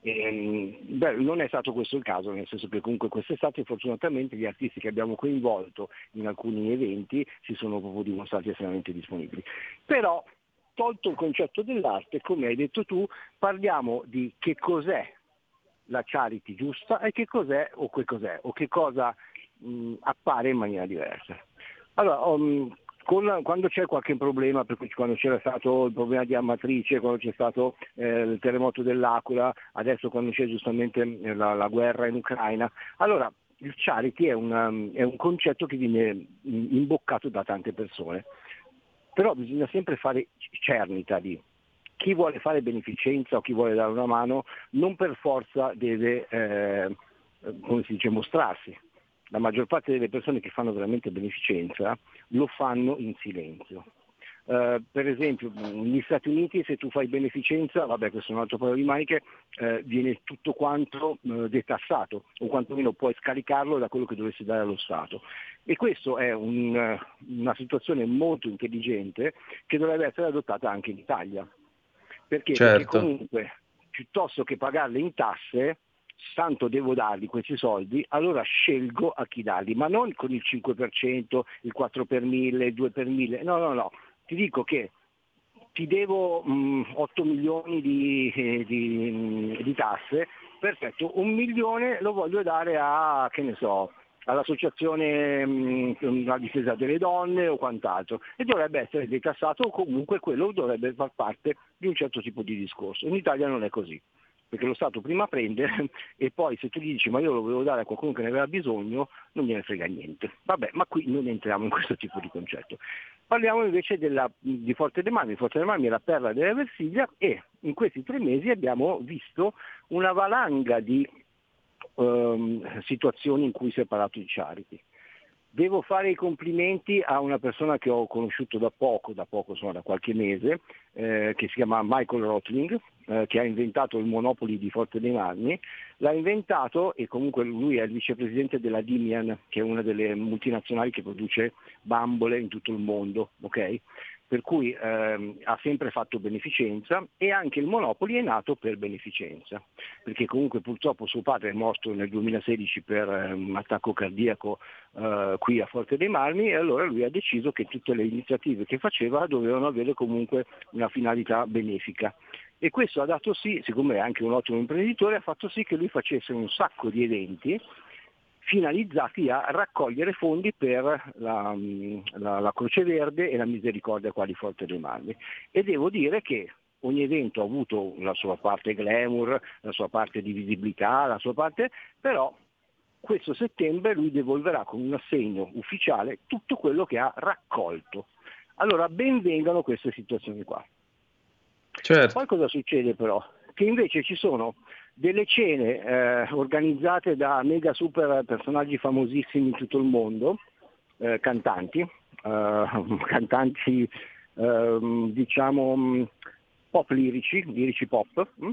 Ehm, beh, non è stato questo il caso, nel senso che comunque quest'estate fortunatamente gli artisti che abbiamo coinvolto in alcuni eventi si sono proprio dimostrati estremamente disponibili. Però tolto il concetto dell'arte, come hai detto tu, parliamo di che cos'è la charity giusta e che cos'è o che cos'è o che cosa mh, appare in maniera diversa. Allora, um, con, quando c'è qualche problema, per cui quando c'era stato il problema di Amatrice, quando c'è stato eh, il terremoto dell'Aquila, adesso quando c'è giustamente eh, la, la guerra in Ucraina, allora il charity è, una, è un concetto che viene imboccato da tante persone però bisogna sempre fare cernita di chi vuole fare beneficenza o chi vuole dare una mano non per forza deve, eh, come si dice, mostrarsi. La maggior parte delle persone che fanno veramente beneficenza lo fanno in silenzio. Uh, per esempio negli Stati Uniti se tu fai beneficenza, vabbè questo è un altro paio di maniche, uh, viene tutto quanto uh, detassato o quantomeno puoi scaricarlo da quello che dovresti dare allo Stato. E questa è un, una situazione molto intelligente che dovrebbe essere adottata anche in Italia. Perché? Certo. Perché comunque piuttosto che pagarle in tasse, tanto devo dargli questi soldi, allora scelgo a chi darli, ma non con il 5%, il 4 per 1000, il 2 per 1000, no, no, no, ti dico che ti devo mh, 8 milioni di, eh, di, di, tasse, perfetto, un milione lo voglio dare a, che ne so, all'associazione mh, mm, difesa delle donne o quant'altro. E dovrebbe essere detassato o comunque quello dovrebbe far parte di un certo tipo di discorso. In Italia non è così perché lo Stato prima prende e poi se tu gli dici ma io lo volevo dare a qualcuno che ne aveva bisogno, non gliene frega niente. Vabbè, ma qui non entriamo in questo tipo di concetto. Parliamo invece della, di Forte dei Marmi. Forte dei Marmi è la perla della Versilia e in questi tre mesi abbiamo visto una valanga di um, situazioni in cui si è parlato di Charity. Devo fare i complimenti a una persona che ho conosciuto da poco, da poco sono da qualche mese, eh, che si chiama Michael Rotling, eh, che ha inventato il Monopoli di Forte dei Marmi. L'ha inventato e comunque lui è il vicepresidente della Dimian, che è una delle multinazionali che produce bambole in tutto il mondo. Okay? Per cui ehm, ha sempre fatto beneficenza e anche il Monopoli è nato per beneficenza, perché comunque purtroppo suo padre è morto nel 2016 per eh, un attacco cardiaco eh, qui a Forte dei Marmi e allora lui ha deciso che tutte le iniziative che faceva dovevano avere comunque una finalità benefica. E questo ha dato sì, siccome è anche un ottimo imprenditore, ha fatto sì che lui facesse un sacco di eventi finalizzati a raccogliere fondi per la, la, la Croce Verde e la Misericordia qua di Forte dei Marmi. E devo dire che ogni evento ha avuto la sua parte glamour, la sua parte di visibilità, la sua parte, però questo settembre lui devolverà con un assegno ufficiale tutto quello che ha raccolto. Allora ben vengano queste situazioni qua. Certo. Poi cosa succede però? Che invece ci sono delle cene eh, organizzate da mega super personaggi famosissimi in tutto il mondo, eh, cantanti, eh, cantanti ehm, diciamo mm, pop lirici, lirici pop, mm,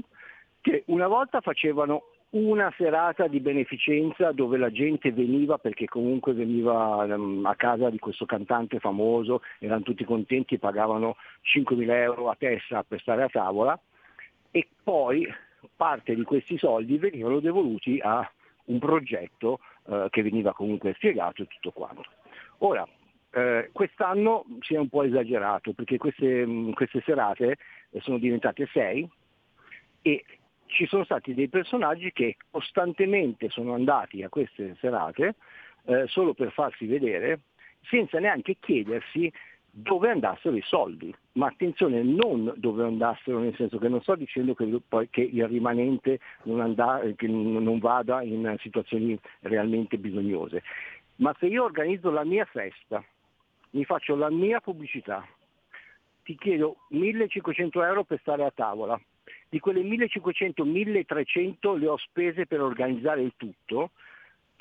che una volta facevano una serata di beneficenza dove la gente veniva perché comunque veniva um, a casa di questo cantante famoso, erano tutti contenti, pagavano 5.000 euro a testa per stare a tavola e poi parte di questi soldi venivano devoluti a un progetto eh, che veniva comunque spiegato e tutto quanto. Ora, eh, quest'anno si è un po' esagerato perché queste, queste serate eh, sono diventate sei e ci sono stati dei personaggi che costantemente sono andati a queste serate eh, solo per farsi vedere senza neanche chiedersi dove andassero i soldi, ma attenzione non dove andassero, nel senso che non sto dicendo che, poi, che il rimanente non, andà, che non vada in situazioni realmente bisognose, ma se io organizzo la mia festa, mi faccio la mia pubblicità, ti chiedo 1500 euro per stare a tavola, di quelle 1500-1300 le ho spese per organizzare il tutto,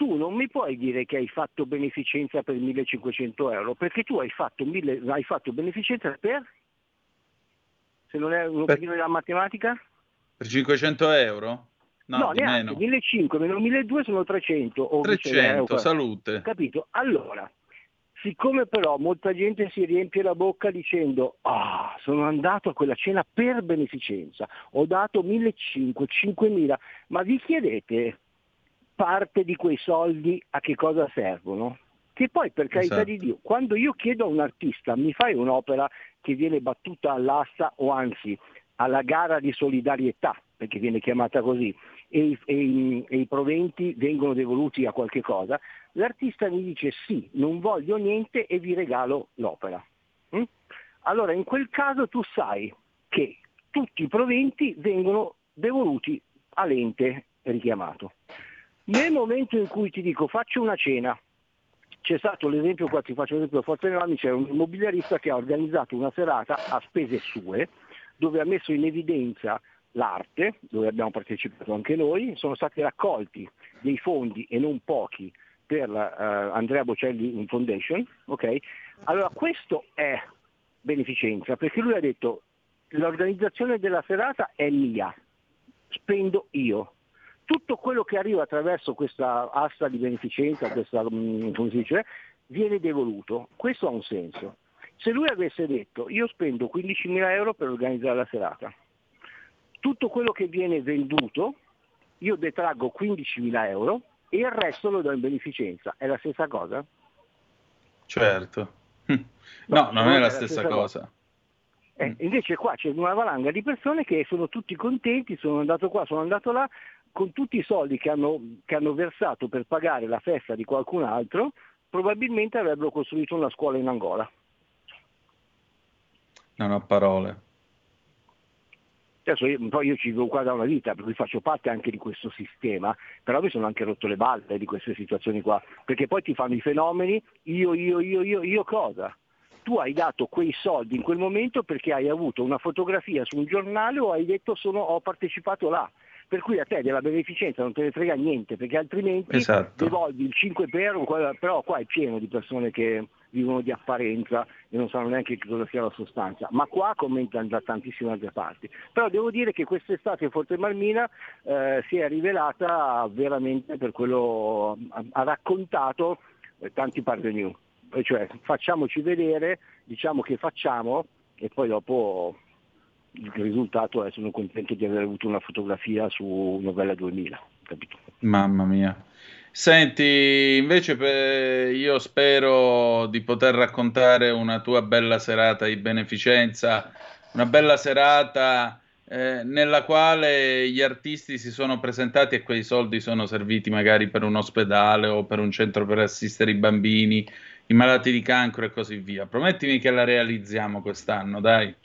tu non mi puoi dire che hai fatto beneficenza per 1500 euro, perché tu hai fatto, mille, hai fatto beneficenza per? Se non è un pochino della matematica? Per 500 euro? No, no neanche, 1500 meno 1200 sono 300. 300, salute. Capito? Allora, siccome però molta gente si riempie la bocca dicendo ah, sono andato a quella cena per beneficenza, ho dato 1500, 5000, ma vi chiedete parte di quei soldi a che cosa servono? Che poi per carità esatto. di Dio, quando io chiedo a un artista mi fai un'opera che viene battuta all'asta o anzi alla gara di solidarietà, perché viene chiamata così, e i, e, e i, proventi vengono devoluti a qualche cosa, l'artista mi dice sì, non voglio niente e vi regalo l'opera. Mm? Allora in quel caso tu sai che tutti i proventi vengono devoluti all'ente richiamato. Nel momento in cui ti dico faccio una cena, c'è stato l'esempio, qua ti faccio l'esempio Forte Nevami, c'è un immobiliarista che ha organizzato una serata a spese sue, dove ha messo in evidenza l'arte, dove abbiamo partecipato anche noi, sono stati raccolti dei fondi e non pochi per uh, Andrea Bocelli Foundation, ok? Allora questo è beneficenza, perché lui ha detto l'organizzazione della serata è mia, spendo io, tutto quello che arriva attraverso questa asta di beneficenza, questa, mm, come si dice, viene devoluto. Questo ha un senso. Se lui avesse detto io spendo 15.000 euro per organizzare la serata, tutto quello che viene venduto io detraggo 15.000 euro e il resto lo do in beneficenza. È la stessa cosa? Certo. No, no non è la stessa, stessa cosa. cosa. Eh, invece qua c'è una valanga di persone che sono tutti contenti, sono andato qua, sono andato là, con tutti i soldi che hanno, che hanno versato per pagare la festa di qualcun altro, probabilmente avrebbero costruito una scuola in Angola. Non ho parole. Adesso io, poi io ci vivo qua da una vita, per cui faccio parte anche di questo sistema, però mi sono anche rotto le balle di queste situazioni qua, perché poi ti fanno i fenomeni, io, io, io, io, io cosa? Tu hai dato quei soldi in quel momento perché hai avuto una fotografia su un giornale o hai detto sono, ho partecipato là per cui a te della beneficenza non te ne frega niente, perché altrimenti esatto. devolvi il 5 per, però qua è pieno di persone che vivono di apparenza e non sanno neanche cosa sia la sostanza, ma qua commentano da tantissime altre parti. Però devo dire che quest'estate Forte Marmina eh, si è rivelata veramente per quello ha raccontato eh, tanti parvenu, cioè facciamoci vedere, diciamo che facciamo e poi dopo il risultato è sono contento di aver avuto una fotografia su Novella 2000, capito? Mamma mia. Senti, invece io spero di poter raccontare una tua bella serata di beneficenza, una bella serata eh, nella quale gli artisti si sono presentati e quei soldi sono serviti magari per un ospedale o per un centro per assistere i bambini, i malati di cancro e così via. Promettimi che la realizziamo quest'anno, dai.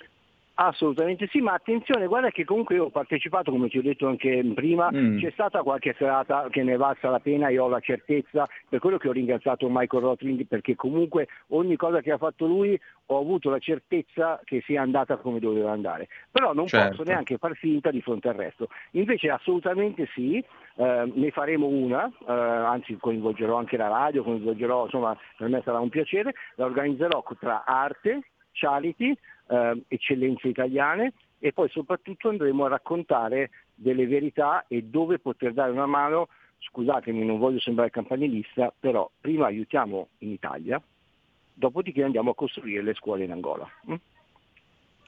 Assolutamente sì, ma attenzione, guarda che comunque io ho partecipato, come ti ho detto anche prima, mm. c'è stata qualche serata che ne è valsa la pena e ho la certezza, per quello che ho ringraziato Michael Rotling, perché comunque ogni cosa che ha fatto lui ho avuto la certezza che sia andata come doveva andare, però non certo. posso neanche far finta di fronte al resto. Invece assolutamente sì, eh, ne faremo una, eh, anzi coinvolgerò anche la radio, coinvolgerò, insomma per me sarà un piacere, la organizzerò tra arte, charity, eh, eccellenze italiane e poi soprattutto andremo a raccontare delle verità e dove poter dare una mano, scusatemi non voglio sembrare campanilista, però prima aiutiamo in Italia, dopodiché andiamo a costruire le scuole in Angola. Mm?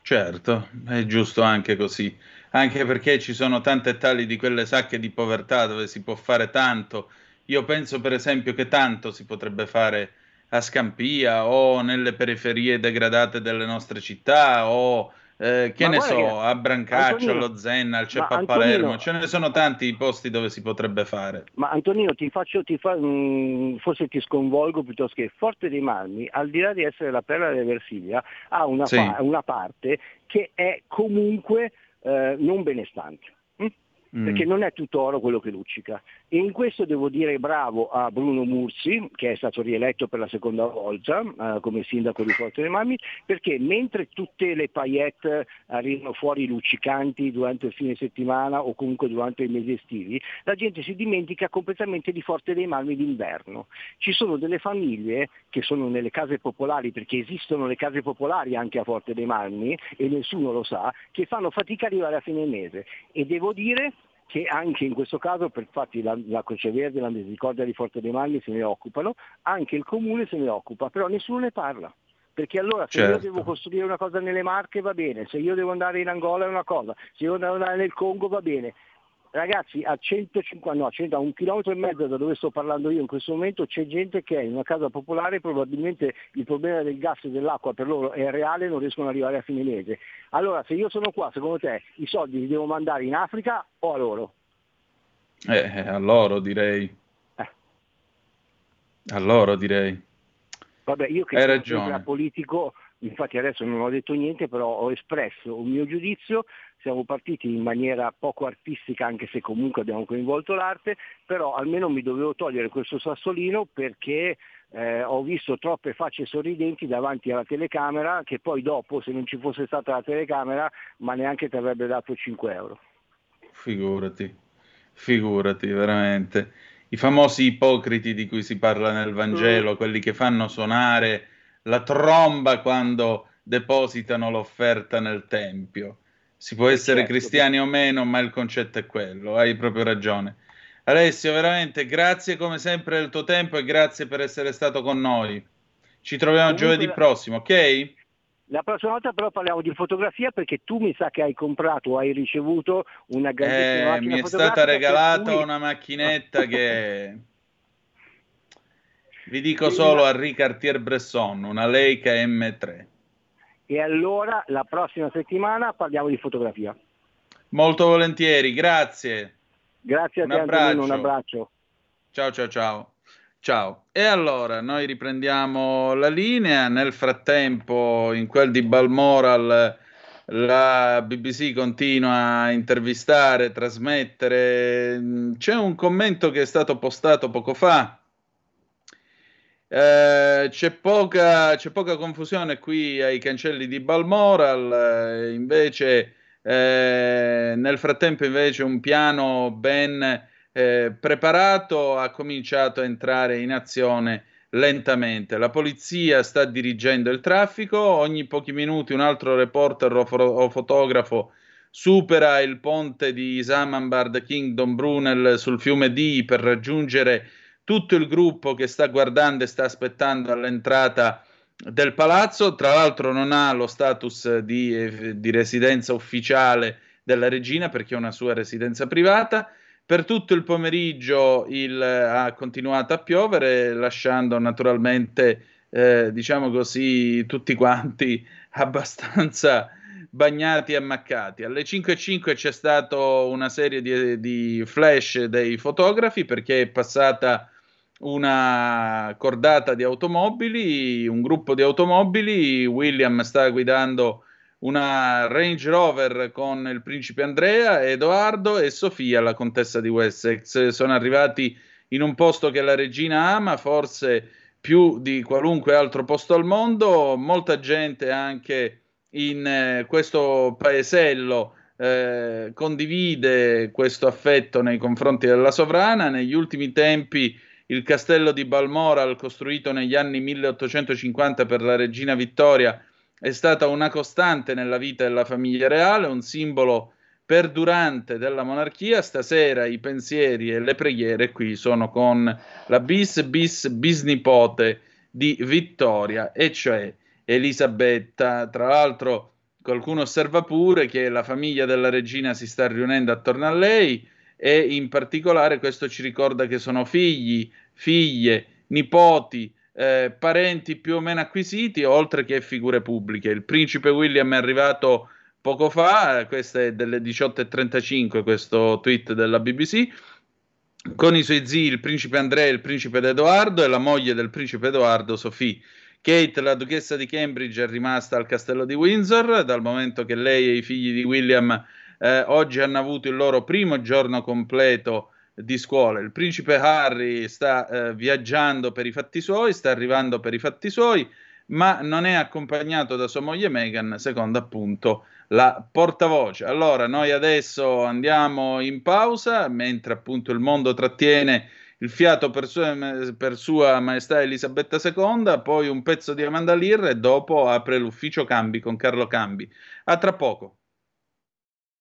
Certo, è giusto anche così, anche perché ci sono tante tali di quelle sacche di povertà dove si può fare tanto. Io penso per esempio che tanto si potrebbe fare a Scampia o nelle periferie degradate delle nostre città o eh, che ma ne so, a Brancaccio, Antonino, allo Zenna, al Ceppa a Palermo, ce ne sono tanti i posti dove si potrebbe fare. Ma Antonino, ti faccio, ti fa, mh, mm, forse ti sconvolgo piuttosto che Forte dei Marmi, al di là di essere la perla della Versilia, ha una, sì. pa- una parte che è comunque eh, non benestante mm. perché non è tutto oro quello che luccica. E in questo devo dire bravo a Bruno Mursi, che è stato rieletto per la seconda volta eh, come sindaco di Forte dei Marmi, perché mentre tutte le paillette arrivano fuori luccicanti durante il fine settimana o comunque durante i mesi estivi, la gente si dimentica completamente di Forte dei Marmi d'inverno. Ci sono delle famiglie che sono nelle case popolari, perché esistono le case popolari anche a Forte dei Marmi e nessuno lo sa, che fanno fatica ad arrivare a fine mese. E devo dire che anche in questo caso, per infatti la, la Croce Verde, la Misericordia di Forte dei Magni se ne occupano, anche il comune se ne occupa, però nessuno ne parla. Perché allora se certo. io devo costruire una cosa nelle Marche va bene, se io devo andare in Angola è una cosa, se io devo andare nel Congo va bene, ragazzi a 150, no, a, 100, a un chilometro e mezzo da dove sto parlando io in questo momento c'è gente che è in una casa popolare probabilmente il problema del gas e dell'acqua per loro è reale e non riescono ad arrivare a fine mese. Allora se io sono qua, secondo te i soldi li devo mandare in Africa o a loro? Eh, a loro direi. Eh. A loro direi. Vabbè, io che Hai sono politico, infatti adesso non ho detto niente, però ho espresso un mio giudizio siamo partiti in maniera poco artistica anche se comunque abbiamo coinvolto l'arte, però almeno mi dovevo togliere questo sassolino perché eh, ho visto troppe facce sorridenti davanti alla telecamera che poi dopo se non ci fosse stata la telecamera ma neanche ti avrebbe dato 5 euro. Figurati, figurati veramente. I famosi ipocriti di cui si parla nel Vangelo, mm. quelli che fanno suonare la tromba quando depositano l'offerta nel Tempio. Si può essere certo. cristiani o meno, ma il concetto è quello, hai proprio ragione. Alessio, veramente grazie come sempre del tuo tempo e grazie per essere stato con noi. Ci troviamo Comunque, giovedì prossimo, ok? La prossima volta però parliamo di fotografia perché tu mi sa che hai comprato o hai ricevuto una grandissima eh, Mi è stata regalata cui... una macchinetta che... Vi dico solo a Cartier-Bresson, una Leica M3 e allora la prossima settimana parliamo di fotografia. Molto volentieri, grazie. Grazie a un te abbraccio. Antonino, un abbraccio. Ciao ciao ciao. Ciao. E allora noi riprendiamo la linea. Nel frattempo, in quel di Balmoral, la BBC continua a intervistare, trasmettere. C'è un commento che è stato postato poco fa. Eh, c'è, poca, c'è poca confusione qui ai cancelli di Balmoral. eh, invece, eh, nel frattempo, invece, un piano ben eh, preparato ha cominciato a entrare in azione lentamente. La polizia sta dirigendo il traffico, ogni pochi minuti un altro reporter o, fo- o fotografo supera il ponte di Isambard Kingdom Brunel sul fiume Dee per raggiungere tutto il gruppo che sta guardando e sta aspettando all'entrata del palazzo. Tra l'altro non ha lo status di, eh, di residenza ufficiale della regina perché è una sua residenza privata. Per tutto il pomeriggio il, ha continuato a piovere, lasciando naturalmente, eh, diciamo così, tutti quanti abbastanza bagnati e ammaccati. Alle 5.05 c'è stata una serie di, di flash dei fotografi perché è passata una cordata di automobili, un gruppo di automobili, William sta guidando una Range Rover con il principe Andrea, Edoardo e Sofia, la contessa di Wessex. Sono arrivati in un posto che la regina ama, forse più di qualunque altro posto al mondo. Molta gente anche in eh, questo paesello eh, condivide questo affetto nei confronti della sovrana. Negli ultimi tempi il castello di Balmoral, costruito negli anni 1850 per la regina Vittoria, è stata una costante nella vita della famiglia reale, un simbolo perdurante della monarchia. Stasera i pensieri e le preghiere qui sono con la bis bis bisnipote di Vittoria, e cioè Elisabetta. Tra l'altro, qualcuno osserva pure che la famiglia della regina si sta riunendo attorno a lei e in particolare questo ci ricorda che sono figli, figlie, nipoti, eh, parenti più o meno acquisiti, oltre che figure pubbliche. Il principe William è arrivato poco fa, questo è delle 18.35, questo tweet della BBC, con i suoi zii, il principe Andrea e il principe Edoardo e la moglie del principe Edoardo, Sophie. Kate, la duchessa di Cambridge, è rimasta al castello di Windsor, dal momento che lei e i figli di William eh, oggi hanno avuto il loro primo giorno completo di scuola. Il principe Harry sta eh, viaggiando per i fatti suoi, sta arrivando per i fatti suoi, ma non è accompagnato da sua moglie Meghan, secondo appunto la portavoce. Allora, noi adesso andiamo in pausa, mentre appunto il mondo trattiene il fiato per sua, per sua maestà Elisabetta II, poi un pezzo di Amanda Lear e dopo apre l'ufficio Cambi con Carlo Cambi. A tra poco.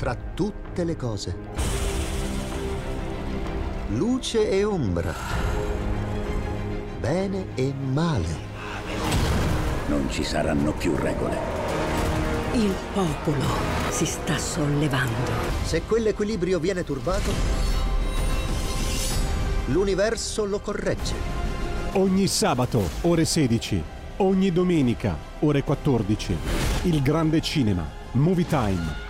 tra tutte le cose. Luce e ombra. Bene e male. Non ci saranno più regole. Il popolo si sta sollevando. Se quell'equilibrio viene turbato, l'universo lo corregge. Ogni sabato, ore 16. Ogni domenica, ore 14. Il grande cinema. Movie Time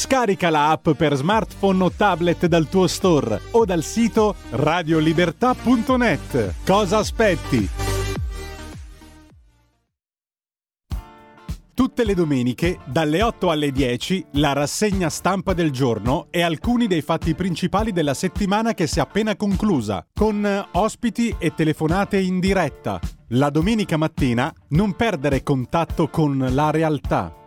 Scarica la app per smartphone o tablet dal tuo store o dal sito radiolibertà.net. Cosa aspetti? Tutte le domeniche, dalle 8 alle 10, la rassegna stampa del giorno e alcuni dei fatti principali della settimana che si è appena conclusa, con ospiti e telefonate in diretta. La domenica mattina non perdere contatto con la realtà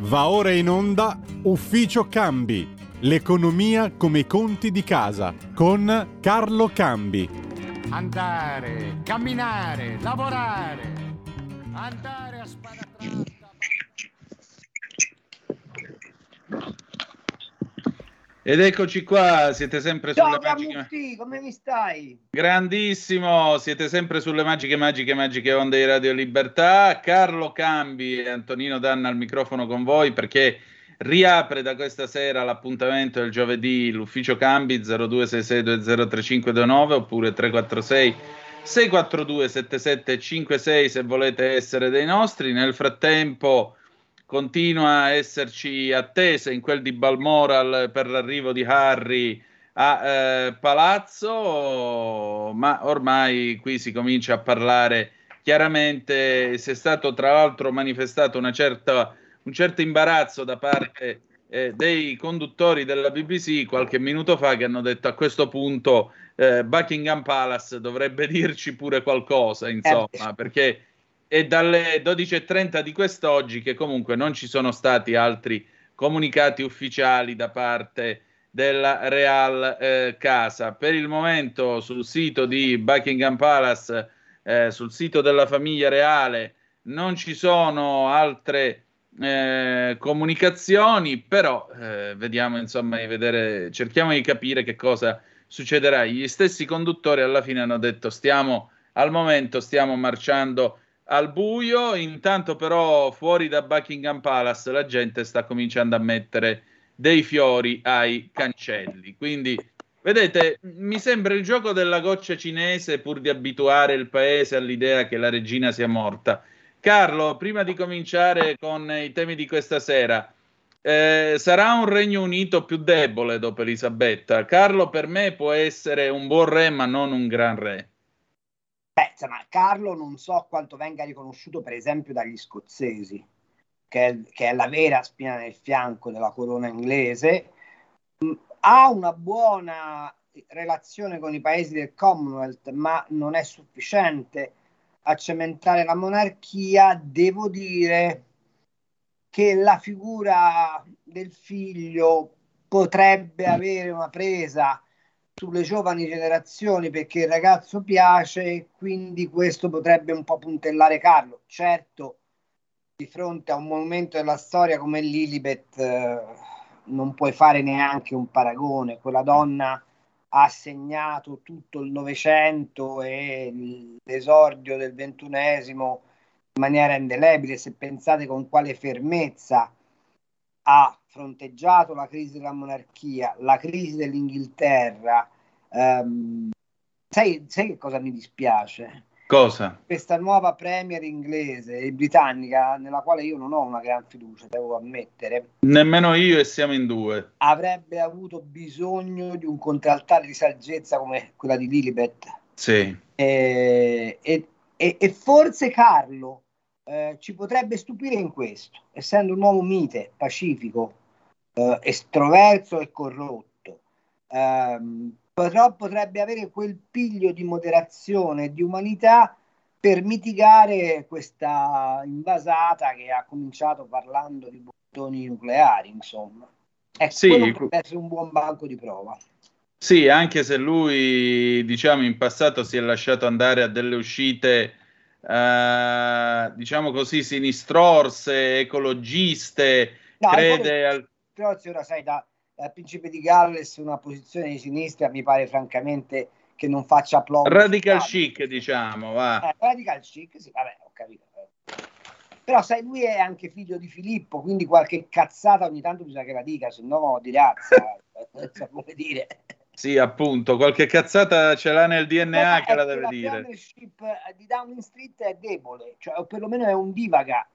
Va ora in onda Ufficio Cambi, l'economia come i conti di casa, con Carlo Cambi. Andare, camminare, lavorare, andare a spada tratta. Ed eccoci qua, siete sempre Ciao sulle magiche... Camutti, come mi stai? Grandissimo, siete sempre sulle magiche, magiche, magiche onde di Radio Libertà. Carlo Cambi e Antonino Danna al microfono con voi perché riapre da questa sera l'appuntamento del giovedì l'ufficio Cambi 0266203529 oppure 346 642 7756 se volete essere dei nostri. Nel frattempo continua a esserci attesa in quel di Balmoral per l'arrivo di Harry a eh, Palazzo, ma ormai qui si comincia a parlare chiaramente. Si è stato tra l'altro manifestato una certa, un certo imbarazzo da parte eh, dei conduttori della BBC qualche minuto fa che hanno detto a questo punto eh, Buckingham Palace dovrebbe dirci pure qualcosa, insomma, perché è dalle 12.30 di quest'oggi che comunque non ci sono stati altri comunicati ufficiali da parte della Real eh, Casa. Per il momento sul sito di Buckingham Palace, eh, sul sito della famiglia reale, non ci sono altre eh, comunicazioni, però eh, vediamo insomma di vedere, cerchiamo di capire che cosa succederà. Gli stessi conduttori alla fine hanno detto stiamo al momento stiamo marciando al buio, intanto però fuori da Buckingham Palace la gente sta cominciando a mettere dei fiori ai cancelli. Quindi, vedete, mi sembra il gioco della goccia cinese pur di abituare il paese all'idea che la regina sia morta. Carlo, prima di cominciare con i temi di questa sera, eh, sarà un Regno Unito più debole dopo Elisabetta. Carlo per me può essere un buon re, ma non un gran re. Beh, insomma, Carlo non so quanto venga riconosciuto, per esempio, dagli scozzesi, che è, che è la vera spina nel fianco della corona inglese. Mm, ha una buona relazione con i paesi del Commonwealth, ma non è sufficiente a cementare la monarchia. Devo dire che la figura del figlio potrebbe avere una presa sulle giovani generazioni perché il ragazzo piace e quindi questo potrebbe un po' puntellare Carlo. Certo, di fronte a un monumento della storia come Lilibet eh, non puoi fare neanche un paragone. Quella donna ha segnato tutto il Novecento e l'esordio del ventunesimo in maniera indelebile. Se pensate con quale fermezza ha fronteggiato la crisi della monarchia, la crisi dell'Inghilterra. Um, sai, sai, che cosa mi dispiace? Cosa? Questa nuova premier inglese e britannica, nella quale io non ho una gran fiducia, devo ammettere. Nemmeno io e siamo in due. Avrebbe avuto bisogno di un contraltare di saggezza come quella di Lilibet. Sì. E, e, e, e forse Carlo eh, ci potrebbe stupire in questo, essendo un uomo mite, pacifico, eh, estroverso e corrotto. Um, però potrebbe avere quel piglio di moderazione e di umanità per mitigare questa invasata che ha cominciato parlando di bottoni nucleari, insomma. Ecco, sì, potrebbe essere un buon banco di prova. Sì, anche se lui, diciamo, in passato si è lasciato andare a delle uscite eh, diciamo così, sinistrorse, ecologiste, no, crede al... Però ora sai, da, da principe di Galles una posizione di sinistra mi pare francamente che non faccia applauso. Radical chic, diciamo, va. Eh, radical chic, sì, vabbè, ho capito. Però sai, lui è anche figlio di Filippo, quindi qualche cazzata ogni tanto bisogna che la dica, se no di razza, non so come dire. Sì, appunto, qualche cazzata ce l'ha nel DNA che la deve la dire. La leadership di Downing Street è debole, cioè, o perlomeno è un divaga.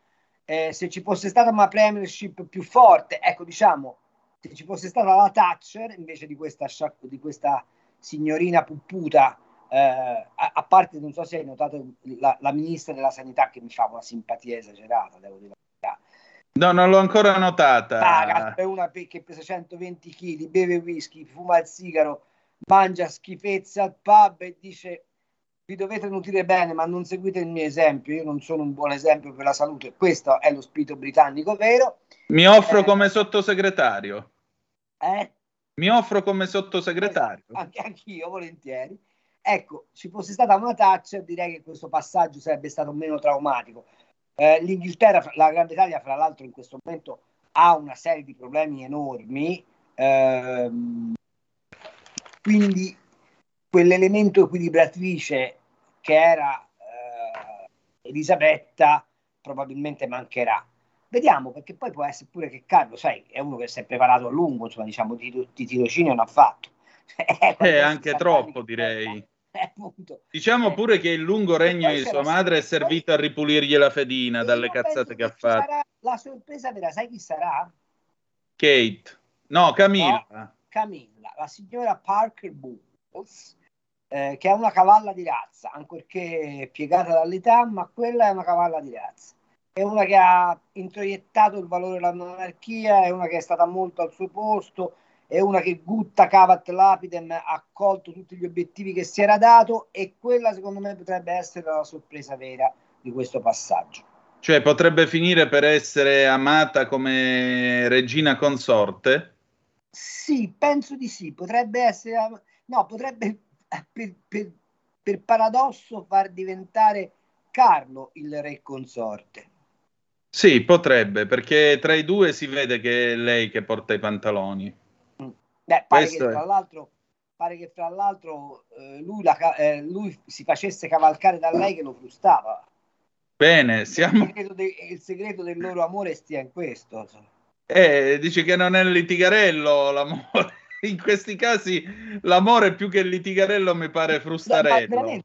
Eh, se ci fosse stata una premiership più forte, ecco, diciamo, se ci fosse stata la Thatcher invece di questa, di questa signorina pupputa, eh, a, a, parte, non so se hai notato, la, la, ministra della sanità che mi fa una simpatia esagerata, devo dire. No, non l'ho ancora notata. Ah, è una che pesa 120 kg, beve whisky, fuma il sigaro, mangia schifezze al pub e dice vi dovete nutrire bene, ma non seguite il mio esempio. Io non sono un buon esempio per la salute. Questo è lo spirito britannico vero. Mi offro eh, come sottosegretario. Eh? Mi offro come sottosegretario. Eh, anche anch'io, volentieri. Ecco, ci fosse stata una touch, direi che questo passaggio sarebbe stato meno traumatico. Eh, L'Inghilterra, la Gran Bretagna, fra l'altro, in questo momento ha una serie di problemi enormi. Ehm, quindi quell'elemento equilibratrice che era eh, Elisabetta probabilmente mancherà. Vediamo, perché poi può essere pure che Carlo, sai, è uno che si è preparato a lungo, insomma, diciamo, di, di tirocinio non ha fatto. è eh, anche troppo, direi. Eh, diciamo pure che il lungo regno di sua madre è servito a ripulirgli la fedina dalle cazzate che ha fatto. La sorpresa vera, sai chi sarà? Kate. No, Camilla. No, Camilla, la signora Parker Bowles, eh, che è una cavalla di razza, ancorché piegata dall'età, ma quella è una cavalla di razza. È una che ha introiettato il valore della monarchia, è una che è stata molto al suo posto, è una che gutta cavat lapidem ha colto tutti gli obiettivi che si era dato e quella secondo me potrebbe essere la sorpresa vera di questo passaggio. Cioè potrebbe finire per essere amata come regina consorte? Sì, penso di sì, potrebbe essere, no, potrebbe per, per, per paradosso far diventare Carlo il re consorte. Sì, potrebbe, perché tra i due si vede che è lei che porta i pantaloni. Beh, pare che, tra l'altro, pare che fra l'altro eh, lui, la, eh, lui, si facesse cavalcare da lei che lo frustava. Bene, siamo... Il segreto, de, il segreto del loro amore stia in questo. Eh, dice che non è il litigarello l'amore. In questi casi l'amore più che il litigarello mi pare frustarello. No,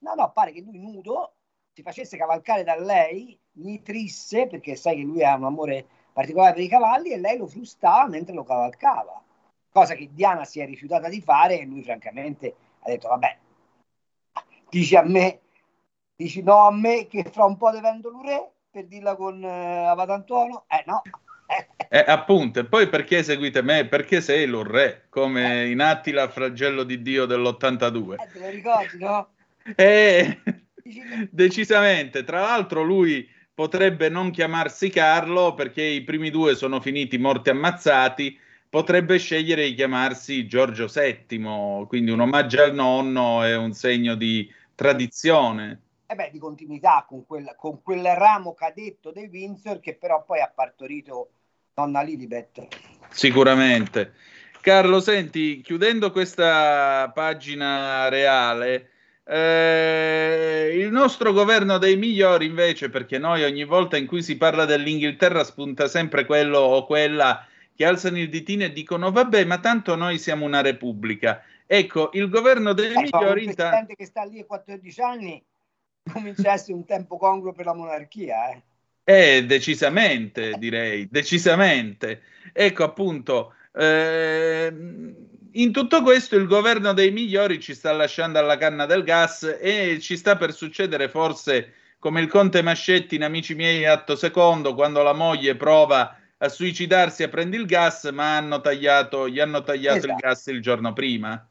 no, no, pare che lui nudo si facesse cavalcare da lei, nitrisse, perché sai che lui ha un amore particolare per i cavalli, e lei lo frustava mentre lo cavalcava cosa che Diana si è rifiutata di fare e lui francamente ha detto vabbè, dici a me, dici no a me che fra un po' divento l'ure per dirla con eh, Avatantuono, eh no. Eh, appunto, e poi perché seguite me? Perché sei l'Urre, come eh. in Attila, flagello di Dio dell'82. Eh, te lo ricordi, no? Eh, decisamente. Tra l'altro lui potrebbe non chiamarsi Carlo perché i primi due sono finiti morti ammazzati potrebbe scegliere di chiamarsi Giorgio VII, quindi un omaggio al nonno è un segno di tradizione. E eh beh, di continuità con quel, con quel ramo cadetto dei Windsor che però poi ha partorito nonna Lilibet. Sicuramente. Carlo, senti, chiudendo questa pagina reale, eh, il nostro governo dei migliori invece, perché noi ogni volta in cui si parla dell'Inghilterra spunta sempre quello o quella che alzano il ditino e dicono vabbè ma tanto noi siamo una repubblica ecco il governo dei eh, migliori un presidente che sta lì a 14 anni comincia a essere un tempo congruo per la monarchia eh. Eh, decisamente, direi, decisamente. Ecco appunto, eh, in tutto questo il governo dei migliori ci sta lasciando alla canna del gas e ci sta per succedere forse come il conte Mascetti in Amici miei atto secondo, quando la moglie prova a suicidarsi a prendi il gas, ma hanno tagliato, gli hanno tagliato esatto. il gas il giorno prima.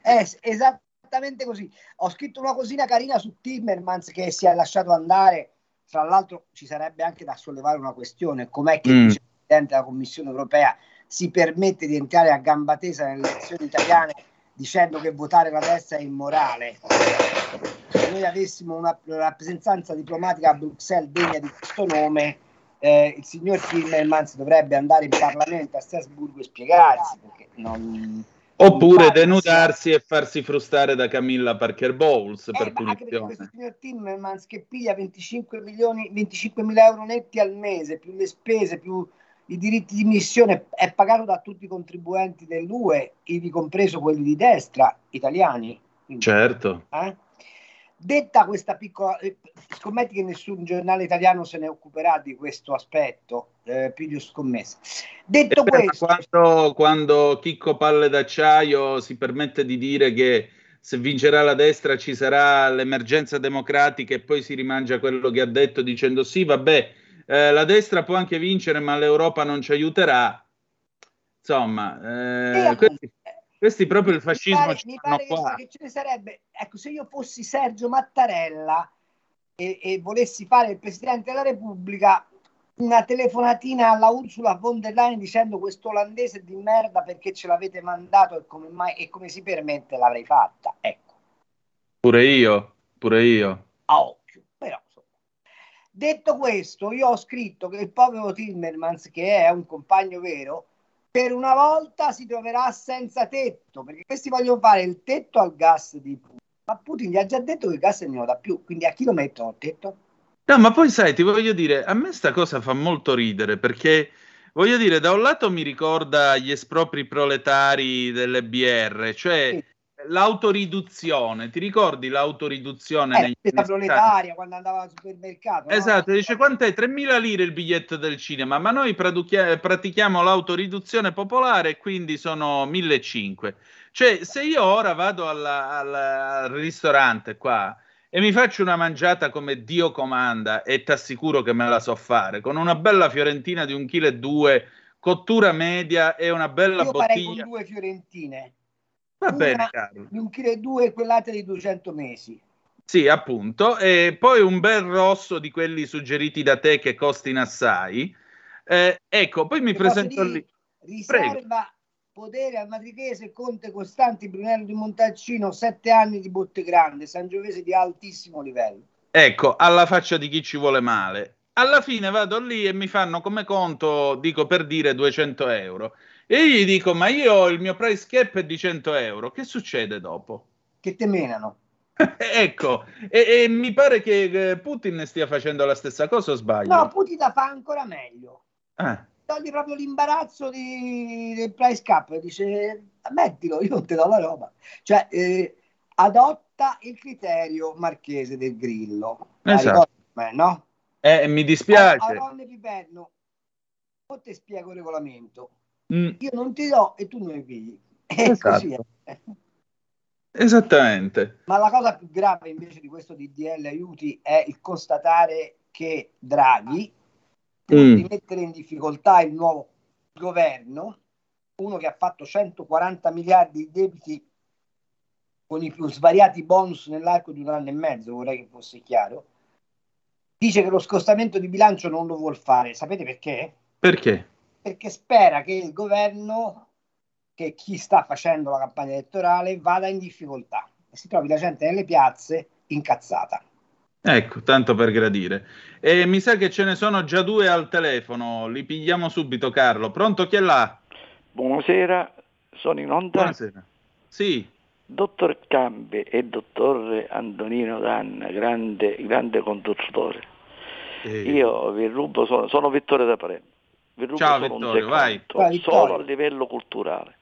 È esattamente così. Ho scritto una cosina carina su Timmermans che si è lasciato andare. Tra l'altro ci sarebbe anche da sollevare una questione, com'è che mm. il Presidente della Commissione europea si permette di entrare a gamba tesa nelle elezioni italiane dicendo che votare la destra è immorale. Se noi avessimo una rappresentanza diplomatica a Bruxelles degna di questo nome, eh, il signor Timmermans dovrebbe andare in Parlamento a Strasburgo e spiegarsi perché non, Oppure denudarsi e farsi frustare da Camilla Parker Bowles eh, per punizione. Questo signor Timmermans che piglia 25 milioni, 25 mila euro netti al mese, più le spese, più i diritti di missione, è pagato da tutti i contribuenti dell'UE, ivi compreso quelli di destra italiani. Quindi, certo. Eh? Detta questa piccola, eh, scommetti che nessun giornale italiano se ne occuperà di questo aspetto, eh, più di scommessa. Detto questo, quando, quando Chicco Palle d'Acciaio si permette di dire che se vincerà la destra ci sarà l'emergenza democratica e poi si rimangia quello che ha detto dicendo sì, vabbè, eh, la destra può anche vincere, ma l'Europa non ci aiuterà. Insomma, eh, questi, proprio il fascismo mi pare, mi pare che, qua. che ce ne sarebbe ecco se io fossi Sergio Mattarella e, e volessi fare il presidente della Repubblica una telefonatina alla Ursula von der Leyen dicendo questo olandese di merda perché ce l'avete mandato e come, mai, e come si permette l'avrei fatta ecco Pure io, pure io. a occhio però insomma. detto questo io ho scritto che il povero Timmermans che è un compagno vero per una volta si troverà senza tetto perché questi vogliono fare il tetto al gas di Putin ma Putin gli ha già detto che il gas non ne dà più quindi a chi lo mettono il tetto? No, ma poi sai, ti voglio dire, a me sta cosa fa molto ridere perché voglio dire, da un lato mi ricorda gli espropri proletari delle BR, cioè l'autoriduzione. Ti ricordi l'autoriduzione Eh, 70? proletaria quando andava al supermercato no? Esatto, dice quant'è? 3.000 lire il biglietto del cinema, ma noi praduchia- pratichiamo l'autoriduzione popolare e quindi sono 1.500. Cioè, se io ora vado alla- alla- al ristorante qua e mi faccio una mangiata come Dio comanda e ti assicuro che me la so fare, con una bella fiorentina di un chilo e due, cottura media e una bella io farei bottiglia. con due fiorentine Va una bene, caro. di un chilo e due e quell'altra di 200 mesi Sì, appunto. E poi un bel rosso di quelli suggeriti da te che costino assai. Eh, ecco, poi mi posso presento lì. Prego. riserva potere al matrichese Conte Costanti Brunello di Montalcino sette anni di botte grande Sangiovese di altissimo livello Ecco, alla faccia di chi ci vuole male. Alla fine vado lì e mi fanno come conto, dico per dire 200 euro. E io gli dico, ma io ho il mio price cap è di 100 euro. Che succede dopo? che te menano ecco, e, e mi pare che eh, Putin stia facendo la stessa cosa o sbaglio? no Putin la fa ancora meglio Eh, togli proprio l'imbarazzo di- del price cap dice mettilo io non te do la roba cioè eh, adotta il criterio marchese del grillo Esatto. com'è, no? eh, mi a dispiace. Ronne Piperno o ti spiego il regolamento Mm, io non ti do e tu non mi pigli Esatto. è. esattamente. Ma la cosa più grave invece di questo DDL aiuti è il constatare che Draghi, pur Mm. mettere in difficoltà il nuovo governo, uno che ha fatto 140 miliardi di debiti con i più svariati bonus nell'arco di un anno e mezzo, vorrei che fosse chiaro, dice che lo scostamento di bilancio non lo vuol fare. Sapete perché? Perché? Perché spera che il governo, che chi sta facendo la campagna elettorale, vada in difficoltà e si trovi la gente nelle piazze incazzata. Ecco, tanto per gradire. E mi sa che ce ne sono già due al telefono, li pigliamo subito, Carlo. Pronto, chi è là? Buonasera, sono in onda. Buonasera. Sì, Dottor Cambi e dottor Antonino Danna, grande, grande conduttore. Eh. Io vi rubo, sono, sono Vittorio da Palermo. Vi rubo Ciao, solo un Vittorio, vai. secondo, Vai, solo a livello culturale.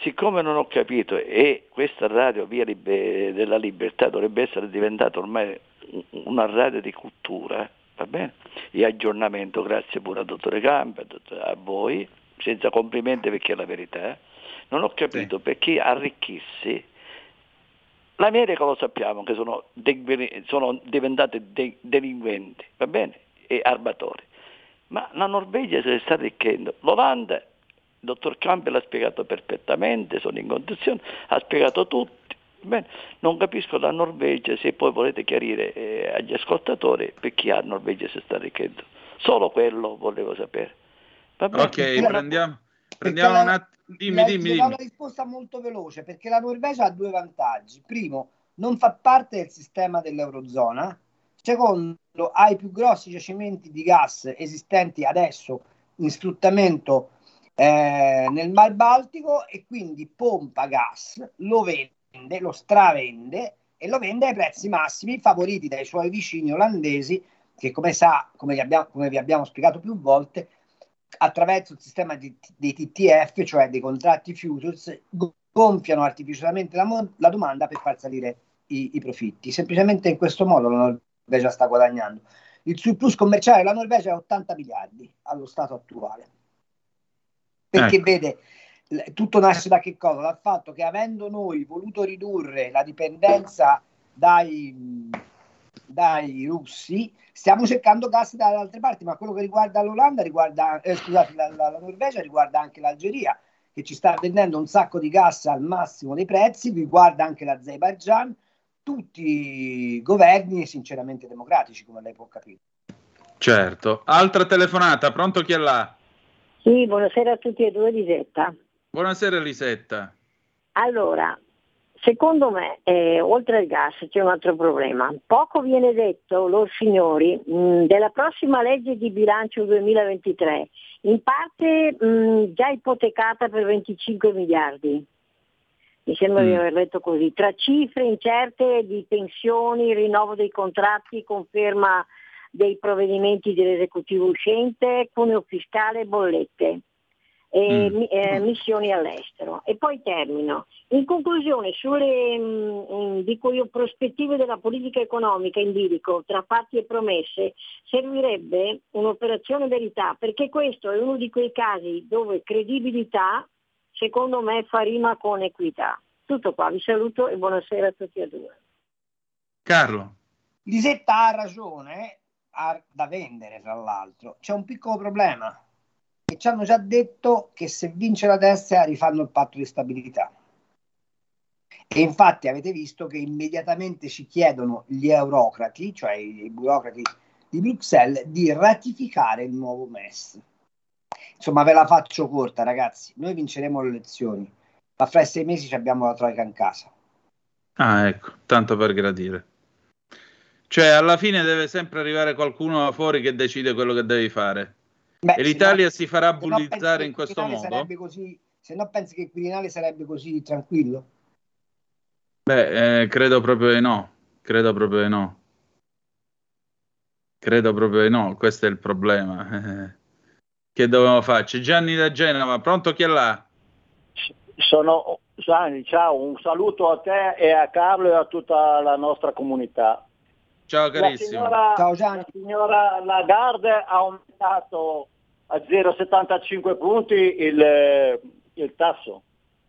Siccome non ho capito e questa radio via Libe- della libertà dovrebbe essere diventata ormai un- una radio di cultura, va bene? E aggiornamento, grazie pure al dottore Campi, a dott- a voi, senza complimenti perché è la verità. eh. Non ho capito perché arricchirsi L'America lo sappiamo che sono, de- sono diventate de- delinquenti, va bene? E armatori. Ma la Norvegia si sta arricchendo. L'Olanda, il dottor Campbell ha spiegato perfettamente, sono in condizione, ha spiegato tutti. bene? Non capisco la Norvegia, se poi volete chiarire eh, agli ascoltatori perché la Norvegia si sta arricchendo. Solo quello volevo sapere. Ok, prendiamo, prendiamo la- un attimo. Dimmi, dimmi, dimmi. una risposta molto veloce perché la Norvegia ha due vantaggi. Primo, non fa parte del sistema dell'Eurozona. Secondo, ha i più grossi giacimenti di gas esistenti adesso in sfruttamento eh, nel Mar Baltico e quindi pompa gas, lo vende, lo stravende e lo vende ai prezzi massimi favoriti dai suoi vicini olandesi che come sa, come, gli abbiamo- come vi abbiamo spiegato più volte, attraverso il sistema di- dei TTF, cioè dei contratti futures, go- gonfiano artificialmente la, la domanda per far salire i, i profitti. Semplicemente in questo modo la Norvegia sta guadagnando. Il surplus commerciale della Norvegia è 80 miliardi allo stato attuale. Perché Ecco. vede, tutto nasce da che cosa? Dal fatto che avendo noi voluto ridurre la dipendenza dai, dai russi, stiamo cercando gas dalle altre parti, ma quello che riguarda l'Olanda riguarda, eh, scusate, la, la- la Norvegia riguarda anche l'Algeria, che che ci sta vendendo un sacco di gas al massimo dei prezzi, riguarda anche l'Azerbaijan, tutti governi sinceramente democratici, come lei può capire. Certo. Altra telefonata, pronto chi è là? Sì, buonasera a tutti e due, Lisetta. Buonasera Lisetta. Allora, secondo me, eh, oltre al gas c'è un altro problema. Poco viene detto, loro signori, mh, della prossima legge di bilancio 2023, in parte mh, già ipotecata per 25 miliardi. Mi sembra di aver letto così, tra cifre incerte di pensioni, rinnovo dei contratti, conferma dei provvedimenti dell'esecutivo uscente, cuneo fiscale e bollette. E, Mm. eh, missioni all'estero. E poi termino. In conclusione, sulle mh, dico io, prospettive della politica economica in bilico tra fatti e promesse, servirebbe un'operazione verità, perché questo è uno di quei casi dove credibilità, secondo me, fa rima con equità. Tutto qua, vi saluto e buonasera a tutti e due. Carlo. Lisetta ha ragione, ha da vendere tra l'altro. C'è un piccolo problema, che ci hanno già detto che se vince la destra rifanno il patto di stabilità. E infatti avete visto che immediatamente ci chiedono gli eurocrati, cioè i burocrati di Bruxelles, di ratificare il nuovo MES. Insomma, ve la faccio corta, ragazzi. Noi vinceremo le elezioni, ma fra sei mesi ci abbiamo la troica in casa. Ah, ecco, tanto per gradire. Cioè, alla fine deve sempre arrivare qualcuno fuori che decide quello che devi fare. Beh, e l'Italia no- si farà no bullizzare in questo modo? sarebbe così- se no pensi che il Quirinale sarebbe così tranquillo? Beh, eh, credo proprio di no. Credo proprio di no. Credo proprio di no. Questo è il problema. Che dobbiamo fare? C'è Gianni da Genova. Pronto chi è là? Sono Gianni, ciao, un saluto a te e a Carlo e a tutta la nostra comunità. Ciao La carissimo. signora, la signora Lagarde ha aumentato a 0,75 punti il, il tasso.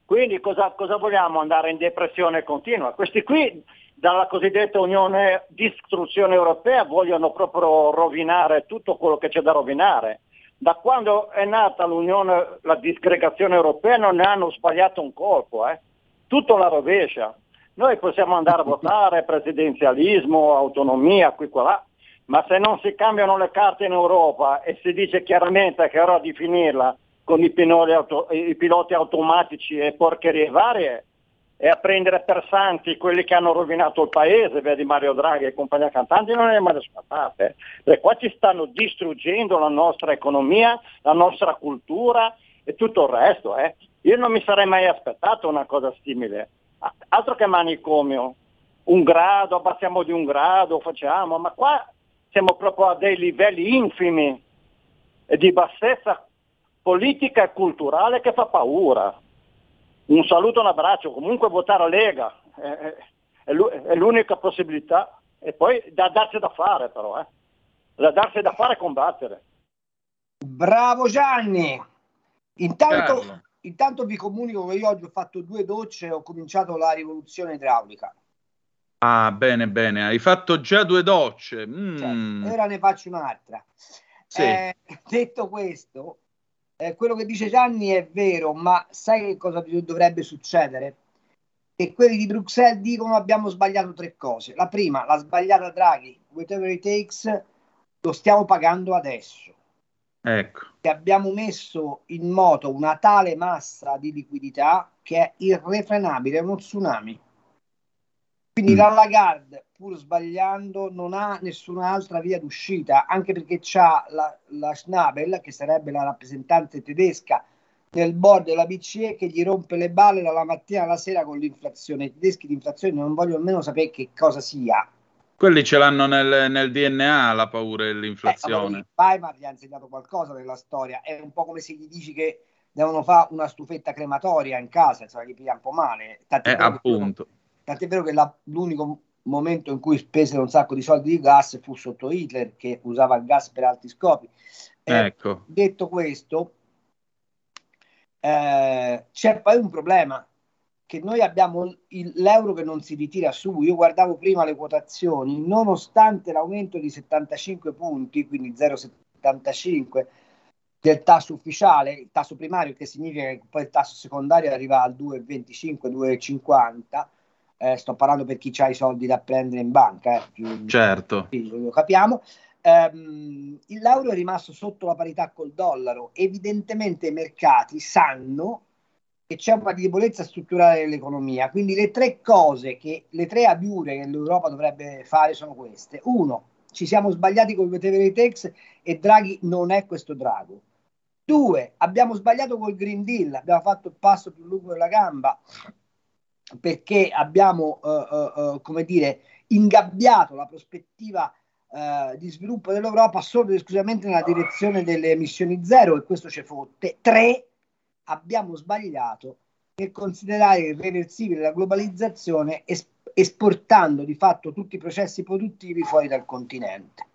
Quindi cosa, cosa vogliamo? Andare in depressione continua? Questi qui, dalla cosiddetta Unione di Istruzione Europea, vogliono proprio rovinare tutto quello che c'è da rovinare. Da quando è nata l'Unione, la disgregazione europea, non ne hanno sbagliato un colpo, eh. tutto la rovescia. Noi possiamo andare a votare, presidenzialismo, autonomia, qui qua là, ma se non si cambiano le carte in Europa e si dice chiaramente che è ora di finirla con i, auto- i piloti automatici e porcherie varie e a prendere per santi quelli che hanno rovinato il paese, vedi Mario Draghi e compagnia cantanti, non è mai scappate. Perché qua ci stanno distruggendo la nostra economia, la nostra cultura e tutto il resto. eh. Io non mi sarei mai aspettato una cosa simile. Altro che manicomio, un grado, abbassiamo di un grado, facciamo, ma qua siamo proprio a dei livelli infimi di bassezza politica e culturale che fa paura. Un saluto e un abbraccio, comunque votare Lega è, è- è l'u- è l'unica possibilità e poi da darsi da fare però, eh. da darsi da fare e combattere. Bravo Gianni! Intanto, intanto vi comunico che io oggi ho fatto due docce e ho cominciato la rivoluzione idraulica. Ah, bene, bene. Hai fatto già due docce. Mm. E ora ne faccio un'altra. Sì. Eh, detto questo, eh, quello che dice Gianni è vero, ma sai che cosa dovrebbe succedere? Che quelli di Bruxelles dicono abbiamo sbagliato tre cose. La prima, l'ha sbagliata Draghi, whatever it takes, lo stiamo pagando adesso. Ecco. Che abbiamo messo in moto una tale massa di liquidità che è irrefrenabile, è uno tsunami. Quindi la Lagarde, pur sbagliando, non ha nessun'altra via d'uscita, anche perché c'ha la, la Schnabel, che sarebbe la rappresentante tedesca del board della BCE, che gli rompe le balle dalla mattina alla sera con l'inflazione. I tedeschi di inflazione non voglio nemmeno sapere che cosa sia. Quelli ce l'hanno nel, nel DNA la paura Eh, dell'inflazione. Weimar gli ha insegnato qualcosa nella storia, è un po' come se gli dici che devono fare una stufetta crematoria in casa, insomma, gli piglia un po' male. Tant'è Eh, appunto. Tant'è vero che la- l'unico momento in cui spesero un sacco di soldi di gas fu sotto Hitler, che usava il gas per altri scopi. Eh, Ecco. Detto questo, eh, c'è poi un problema che noi abbiamo il- l'euro che non si ritira su. Io guardavo prima le quotazioni, nonostante l'aumento di 75 punti, quindi 0,75, del tasso ufficiale, il tasso primario che significa che poi il tasso secondario arriva al 2,25, 2,50. Eh, sto parlando per chi ha i soldi da prendere in banca, eh. certo. Lo capiamo. Um, il l'euro è rimasto sotto la parità col dollaro. Evidentemente i mercati sanno che c'è una debolezza strutturale dell'economia. Quindi le tre cose, che, le tre abiure che l'Europa dovrebbe fare sono queste. Uno, ci siamo sbagliati con il whatever it e Draghi non è questo Drago. Due, abbiamo sbagliato col Green Deal, abbiamo fatto il passo più lungo della gamba perché abbiamo, uh, uh, come dire, ingabbiato la prospettiva di sviluppo dell'Europa solo ed esclusivamente nella direzione delle emissioni zero e questo ci fotte. Tre, abbiamo sbagliato nel considerare irreversibile la globalizzazione es- esportando di fatto tutti i processi produttivi fuori dal continente.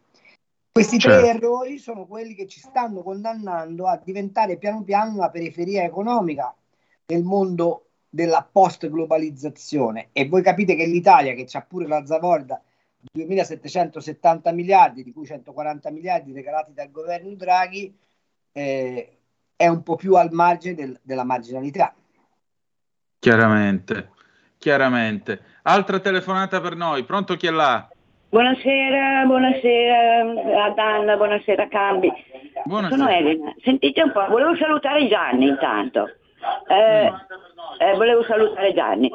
Questi certo. tre errori sono quelli che ci stanno condannando a diventare piano piano una periferia economica nel mondo della post-globalizzazione. E voi capite che l'Italia, che ha pure la zavorda di 2.770 miliardi, di cui 140 miliardi regalati dal governo Draghi, eh, è un po' più al margine del, della marginalità. Chiaramente, chiaramente. Altra telefonata per noi, pronto chi è là? Buonasera, buonasera ad Anna, buonasera Cambi. Buonasera. Sono Elena. Sentite un po', volevo salutare Gianni intanto. Eh, eh, volevo salutare Gianni.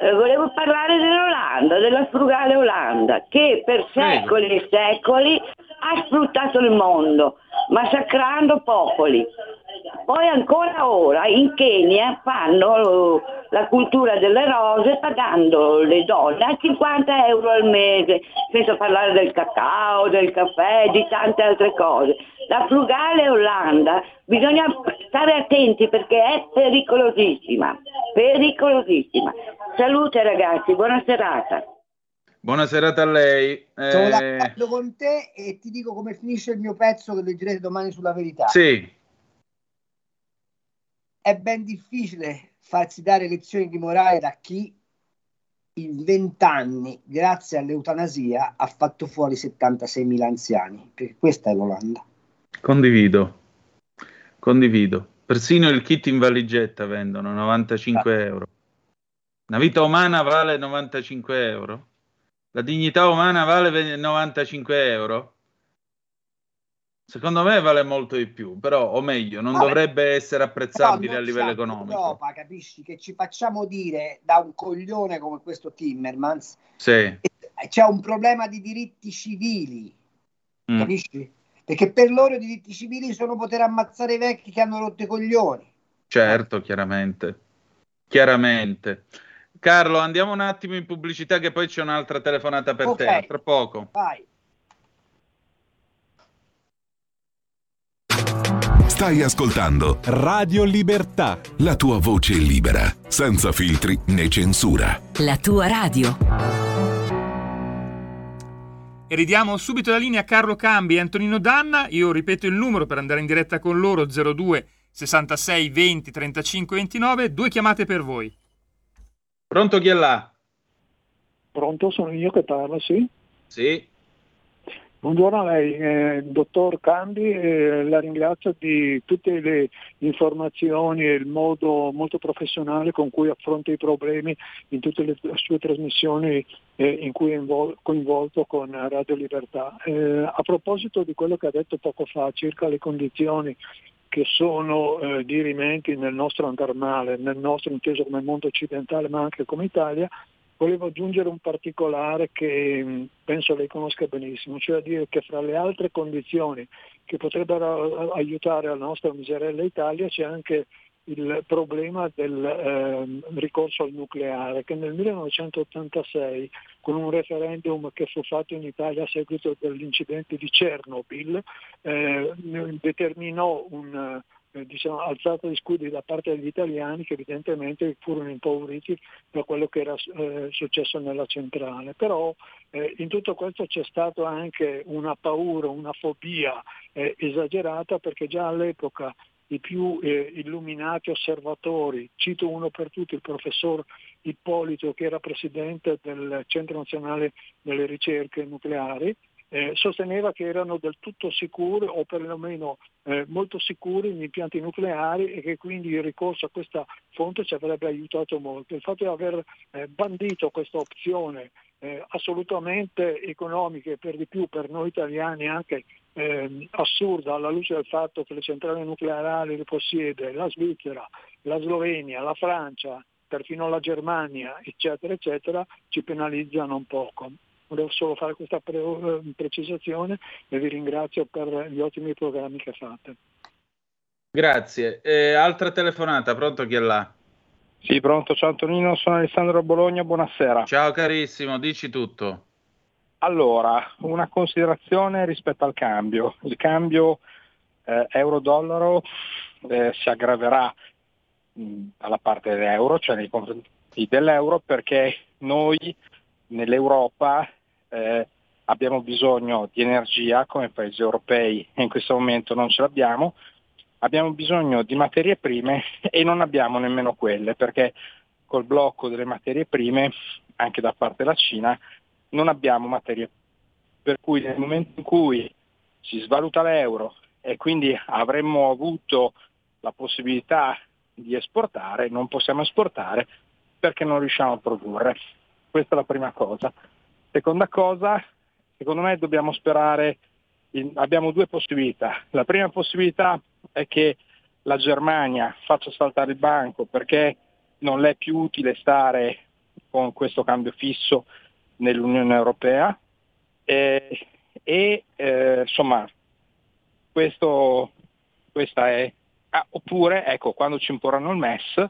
Eh, volevo parlare dell'Olanda, della frugale Olanda, che per secoli e secoli ha sfruttato il mondo, massacrando popoli. Poi ancora ora in Kenya fanno la cultura delle rose pagando le donne a 50 euro al mese, senza parlare del cacao, del caffè, di tante altre cose. La frugale Olanda bisogna stare attenti perché è pericolosissima, pericolosissima. Salute ragazzi, buona serata. Buona serata a lei. Eh... Sono d'accordo con te e ti dico come finisce il mio pezzo che leggerete domani sulla verità. Sì è ben difficile farsi dare lezioni di morale da chi in vent'anni, grazie all'eutanasia, ha fatto fuori 76.000 anziani, perché questa è l'Olanda. Condivido, condivido. Persino il kit in valigetta vendono 95 ah. euro. Una vita umana vale 95 euro. La dignità umana vale 95 euro. Secondo me vale molto di più, però, o meglio, non Vabbè, dovrebbe essere apprezzabile a livello economico. Europa, capisci, che ci facciamo dire da un coglione come questo Timmermans, sì. c'è un problema di diritti civili, mm. capisci? Perché per loro i diritti civili sono poter ammazzare i vecchi che hanno rotto i coglioni. Certo, chiaramente. Chiaramente. Carlo, andiamo un attimo in pubblicità che poi c'è un'altra telefonata per okay. te, tra poco. Vai. Stai ascoltando Radio Libertà. La tua voce libera, senza filtri né censura. La tua radio. E ridiamo subito la linea a Carlo Cambi e Antonino Danna. Io ripeto il numero per andare in diretta con loro 02 66 20 35 29. Due chiamate per voi. Pronto chi è là? Pronto, sono io che parlo, sì? Sì. Buongiorno a lei, eh, dottor Cambi, eh, la ringrazio di tutte le informazioni e il modo molto professionale con cui affronta i problemi in tutte le sue trasmissioni eh, in cui è invol- coinvolto con Radio Libertà. Eh, a proposito di quello che ha detto poco fa circa le condizioni che sono eh, dirimenti nel nostro andar male, nel nostro inteso come mondo occidentale ma anche come Italia, volevo aggiungere un particolare che mm, penso lei conosca benissimo, cioè dire che fra le altre condizioni che potrebbero aiutare la nostra miserella Italia c'è anche il problema del eh, ricorso al nucleare che nel 1986 con un referendum che fu fatto in Italia a seguito dell'incidente di Chernobyl eh, determinò un, diciamo, alzata di scudi da parte degli italiani che evidentemente furono impauriti da quello che era eh, successo nella centrale. Però eh, in tutto questo c'è stata anche una paura, una fobia eh, esagerata perché già all'epoca i più eh, illuminati osservatori, cito uno per tutti, il professor Ippolito che era presidente del Centro Nazionale delle Ricerche Nucleari, eh, sosteneva che erano del tutto sicuri o perlomeno eh, molto sicuri gli impianti nucleari e che quindi il ricorso a questa fonte ci avrebbe aiutato molto. Il fatto di aver eh, bandito questa opzione eh, assolutamente economica e per di più per noi italiani anche eh, assurda alla luce del fatto che le centrali nucleari le possiede la Svizzera, la Slovenia, la Francia, perfino la Germania, eccetera, eccetera, ci penalizza non poco. Volevo solo fare questa pre- eh, precisazione e vi ringrazio per gli ottimi programmi che fate. Grazie. Eh, altra telefonata, pronto chi è là? Sì, pronto, ciao Antonino, sono Alessandro Bologna, buonasera. Ciao carissimo, dici tutto. Allora, una considerazione rispetto al cambio. Il cambio eh, euro-dollaro eh, si aggraverà mh, dalla parte dell'euro, cioè nei confronti dell'euro, perché noi nell'Europa eh, abbiamo bisogno di energia come paesi europei e in questo momento non ce l'abbiamo, abbiamo bisogno di materie prime e non abbiamo nemmeno quelle perché col blocco delle materie prime anche da parte della Cina non abbiamo materie per cui nel momento in cui si svaluta l'euro e quindi avremmo avuto la possibilità di esportare, non possiamo esportare perché non riusciamo a produrre. Questa è la prima cosa. Seconda cosa, secondo me dobbiamo sperare, in, abbiamo due possibilità. La prima possibilità è che la Germania faccia saltare il banco perché non le è più utile stare con questo cambio fisso nell'Unione Europea e, e eh, insomma questo, questa è ah, oppure ecco quando ci imporranno il MES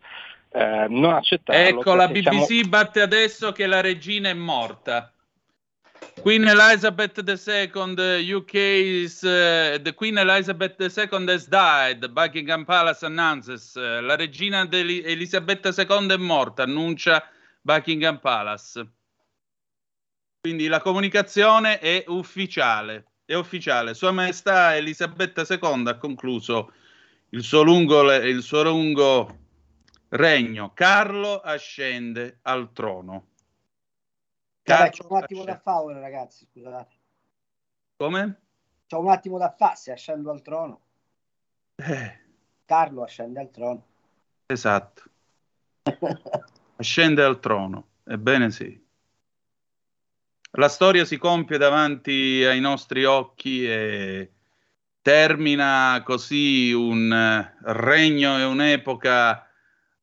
eh, non accettarlo. Ecco, la BBC siamo... batte adesso che la regina è morta. Queen Elizabeth II, UK is, uh, the Queen Elizabeth II has died. Buckingham Palace announces. Uh, la regina Elisabetta II è morta, annuncia Buckingham Palace. Quindi la comunicazione è ufficiale. È ufficiale. Sua Maestà Elisabetta II ha concluso il suo lungo, il suo lungo regno. Carlo ascende al trono. Carlo c'è un attimo ascende. da fare ora, ragazzi, scusate. Come? C'è un attimo da fare, se ascendo al trono. Eh. Carlo ascende al trono. Esatto. ascende al trono, ebbene sì. La storia si compie davanti ai nostri occhi e termina così un regno e un'epoca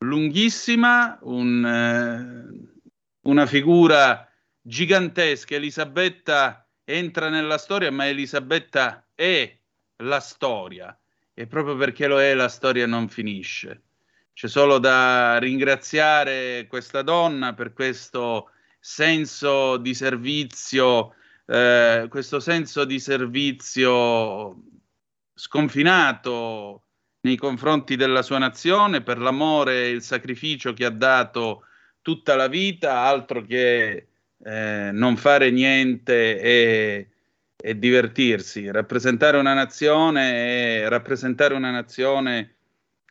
lunghissima, un, eh, una figura gigantesca. Elisabetta entra nella storia, ma Elisabetta è la storia e proprio perché lo è la storia non finisce. C'è solo da ringraziare questa donna per questo senso di servizio, eh, questo senso di servizio sconfinato, nei confronti della sua nazione, per l'amore e il sacrificio che ha dato tutta la vita, altro che eh, non fare niente e, e, divertirsi. Rappresentare una nazione e rappresentare una nazione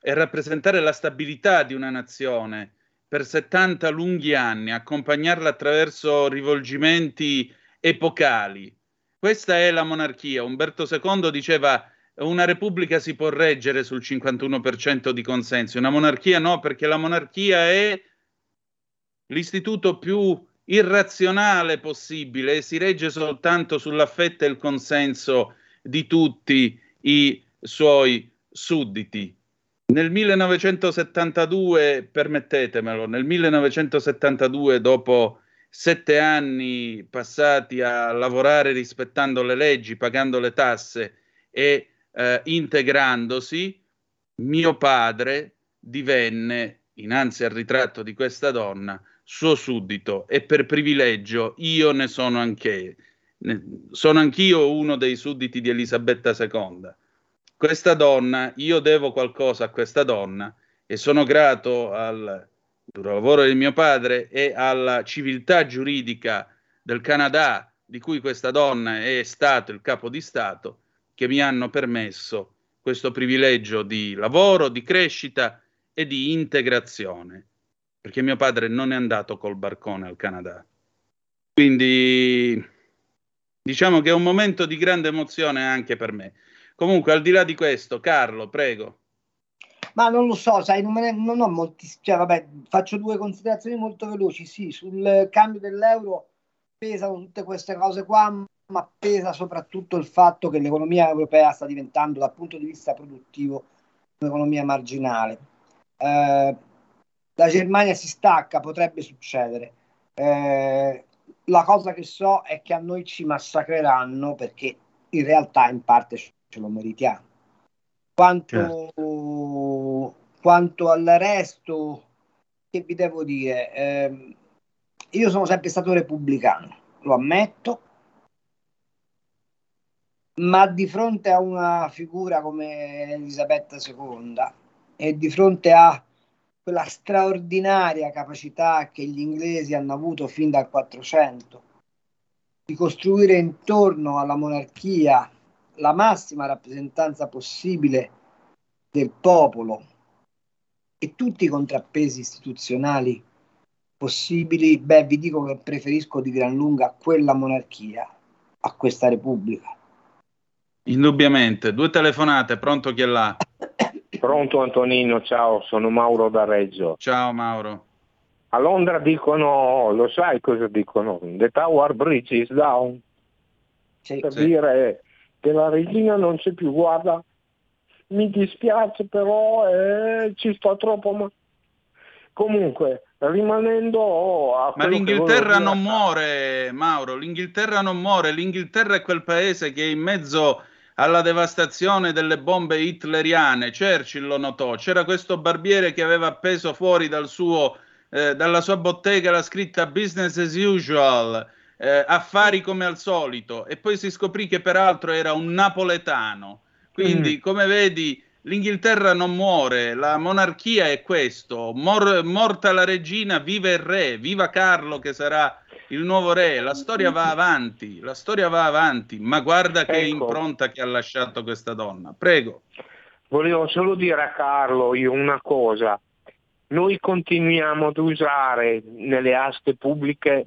e rappresentare la stabilità di una nazione per 70 lunghi anni, accompagnarla attraverso rivolgimenti epocali. Questa è la monarchia. Umberto II diceva una repubblica si può reggere sul 51% di consensi, una monarchia no, perché la monarchia è l'istituto più irrazionale possibile e si regge soltanto sull'affetto e il consenso di tutti i suoi sudditi. Nel 1972, permettetemelo, nel 1972, dopo sette anni passati a lavorare rispettando le leggi, pagando le tasse e eh, integrandosi, mio padre divenne, innanzi al ritratto di questa donna, suo suddito e per privilegio io ne sono anche, ne, sono anch'io uno dei sudditi di Elisabetta II. Questa donna, io devo qualcosa a questa donna e sono grato al duro lavoro di mio padre e alla civiltà giuridica del Canada, di cui questa donna è stato il capo di Stato, che mi hanno permesso questo privilegio di lavoro, di crescita e di integrazione, perché mio padre non è andato col barcone al Canada. Quindi Diciamo che è un momento di grande emozione anche per me. Comunque, al di là di questo, Carlo, prego. Ma non lo so, sai, non, ne, non ho molti, cioè vabbè, faccio due considerazioni molto veloci. Sì, sul cambio dell'euro pesano tutte queste cose qua, ma pesa soprattutto il fatto che l'economia europea sta diventando dal punto di vista produttivo un'economia marginale. Eh, la Germania si stacca, potrebbe succedere. Eh, la cosa che so è che a noi ci massacreranno perché in realtà in parte ce lo meritiamo. Quanto, certo. quanto al resto, che vi devo dire? Eh, io sono sempre stato repubblicano, lo ammetto, ma di fronte a una figura come Elisabetta II e di fronte a quella straordinaria capacità che gli inglesi hanno avuto fin dal 400 di costruire intorno alla monarchia la massima rappresentanza possibile del popolo e tutti i contrappesi istituzionali possibili, beh, vi dico che preferisco di gran lunga quella monarchia a questa repubblica. Indubbiamente, due telefonate, pronto chi è là? Pronto Antonino, ciao, sono Mauro da Reggio. Ciao Mauro. A Londra dicono, lo sai cosa dicono? The Tower Bridge is down. Sì, per sì. dire che la regina non c'è più, guarda, mi dispiace però eh, ci sto troppo ma comunque rimanendo a ma l'Inghilterra non muore Mauro l'Inghilterra non muore l'Inghilterra è quel paese che è in mezzo alla devastazione delle bombe hitleriane. Churchill lo notò. C'era questo barbiere che aveva appeso fuori dal suo, eh, dalla sua bottega la scritta business as usual eh, affari come al solito e poi si scoprì che peraltro era un napoletano. Quindi, mm. come vedi, l'Inghilterra non muore, la monarchia è questo. Mor- morta la regina, viva il re, viva Carlo che sarà il nuovo re. La storia va avanti, la storia va avanti, ma guarda che ecco. impronta che ha lasciato questa donna. Prego. Volevo solo dire a Carlo io una cosa. Noi continuiamo ad usare nelle aste pubbliche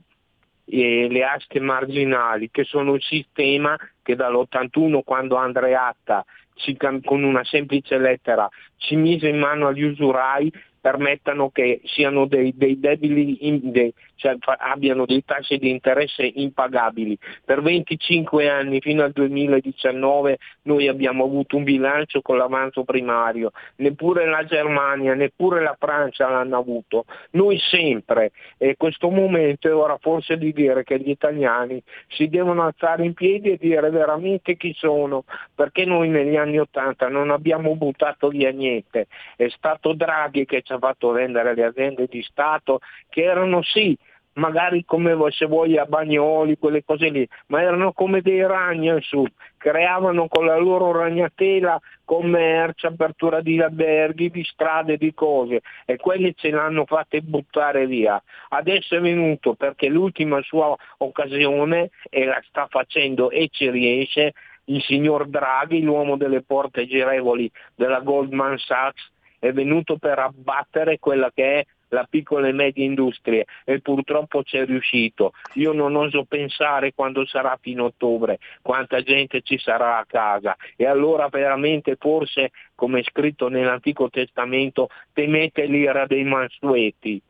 eh, le aste marginali, che sono un sistema che dall'81, quando Andreatta ci, con una semplice lettera ci mise in mano agli usurai permettano che siano dei, dei debili, in, de, cioè abbiano dei tassi di interesse impagabili. Per 25 anni fino al 2019 noi abbiamo avuto un bilancio con l'avanzo primario, neppure la Germania, neppure la Francia l'hanno avuto. Noi sempre, e questo momento è ora forse di dire che gli italiani si devono alzare in piedi e dire veramente chi sono, perché noi negli anni Ottanta non abbiamo buttato via niente, è stato Draghi che ci ha fatto vendere le aziende di Stato che erano sì magari come se vuoi a Bagnoli, quelle cose lì, ma erano come dei ragni al sud, creavano con la loro ragnatela commercio, apertura di alberghi, di strade, di cose e quelli ce l'hanno fatte buttare via. Adesso è venuto perché l'ultima sua occasione e la sta facendo e ci riesce il signor Draghi, l'uomo delle porte girevoli della Goldman Sachs, è venuto per abbattere quella che è la piccola e media industria e purtroppo c'è riuscito. Io non oso pensare quando sarà fino a ottobre quanta gente ci sarà a casa e allora veramente forse come è scritto nell'Antico Testamento temete l'ira dei mansueti.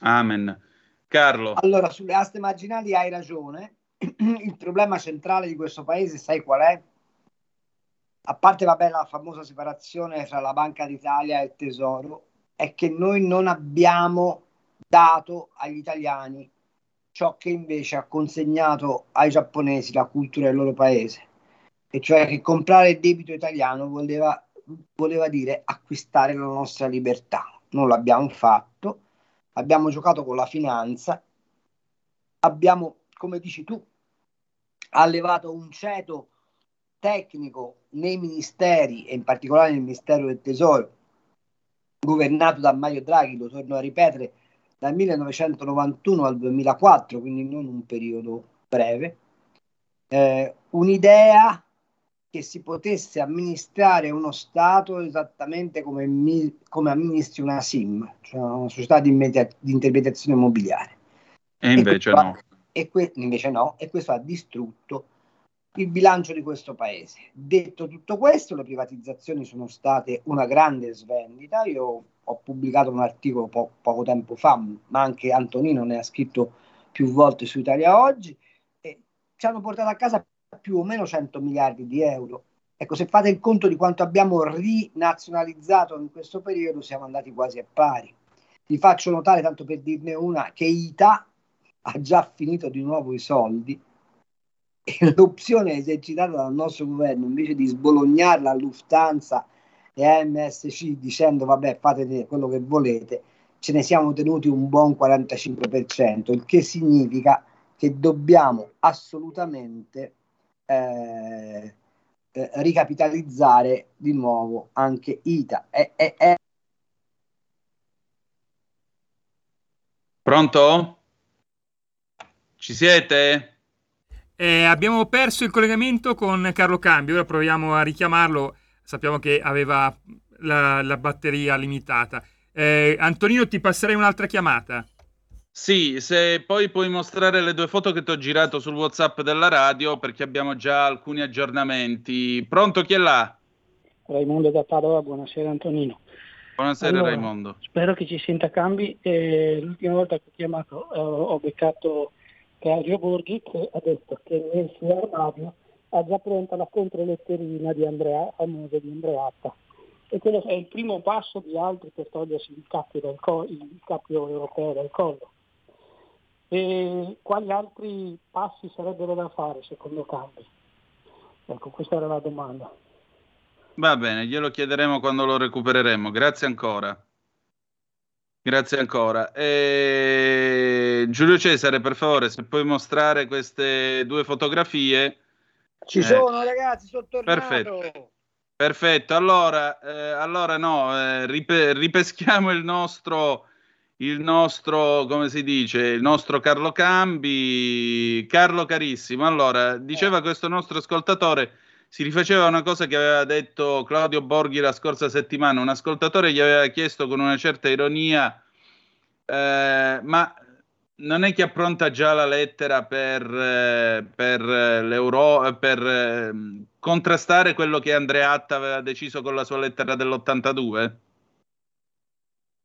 Amen. Carlo. Allora sulle aste marginali hai ragione. Il problema centrale di questo paese sai qual è? a parte vabbè, la famosa separazione tra la Banca d'Italia e il Tesoro, è che noi non abbiamo dato agli italiani ciò che invece ha consegnato ai giapponesi la cultura del loro paese, e cioè che comprare il debito italiano voleva, voleva dire acquistare la nostra libertà. Non l'abbiamo fatto, abbiamo giocato con la finanza, abbiamo, come dici tu, allevato un ceto tecnico nei ministeri e in particolare nel Ministero del Tesoro, governato da Mario Draghi, lo torno a ripetere, dal 1991 al 2004, quindi non un periodo breve, eh, un'idea che si potesse amministrare uno Stato esattamente come, mi, come amministri una SIM, cioè una società di, media, di intermediazione immobiliare. E invece e no. e que- invece no, e questo ha distrutto il bilancio di questo paese. Detto tutto questo, le privatizzazioni sono state una grande svendita. Io ho pubblicato un articolo po- poco tempo fa, ma anche Antonino ne ha scritto più volte su Italia Oggi, e ci hanno portato a casa più o meno 100 miliardi di euro. Ecco, se fate il conto di quanto abbiamo rinazionalizzato in questo periodo, siamo andati quasi a pari. Vi faccio notare, tanto per dirne una, che ITA ha già finito di nuovo i soldi e l'opzione esercitata dal nostro governo, invece di sbolognarla a Lufthansa e MSC dicendo vabbè fate quello che volete, ce ne siamo tenuti un buon 45%, il che significa che dobbiamo assolutamente eh, eh, ricapitalizzare di nuovo anche ITA. È, è, è... Pronto? Ci siete? Eh, abbiamo perso il collegamento con Carlo Cambio, ora proviamo a richiamarlo. Sappiamo che aveva la, la batteria limitata. Eh, Antonino, ti passerei un'altra chiamata. Sì, se poi puoi mostrare le due foto che ti ho girato sul WhatsApp della radio, perché abbiamo già alcuni aggiornamenti. Pronto, chi è là? Raimondo da Padova, buonasera Antonino. Buonasera Allora, Raimondo. Spero che ci senta cambi. Eh, l'ultima volta che ho chiamato eh, ho beccato Claudio Borghi che ha detto che nel suo armadio ha già pronta la controletterina di Andrea, famosa di Andreatta. E quello è il primo passo di altri per togliersi il cappio, del co- il cappio europeo dal collo. E quali altri passi sarebbero da fare secondo Cambi? Ecco, questa era la domanda. Va bene, glielo chiederemo quando lo recupereremo. Grazie ancora. Grazie ancora. E... Giulio Cesare, per favore, se puoi mostrare queste due fotografie. Ci Eh, sono ragazzi, sono tornato. Perfetto. Perfetto, allora, eh, allora no, eh, ripe- ripeschiamo il nostro, il nostro, come si dice, il nostro Carlo Cambi. Carlo carissimo, allora, diceva questo nostro ascoltatore, si rifaceva a una cosa che aveva detto Claudio Borghi la scorsa settimana, un ascoltatore gli aveva chiesto con una certa ironia, eh, ma non è che appronta già la lettera per, eh, per, eh, l'Euro, per eh, contrastare quello che Andreatta aveva deciso con la sua lettera dell'82?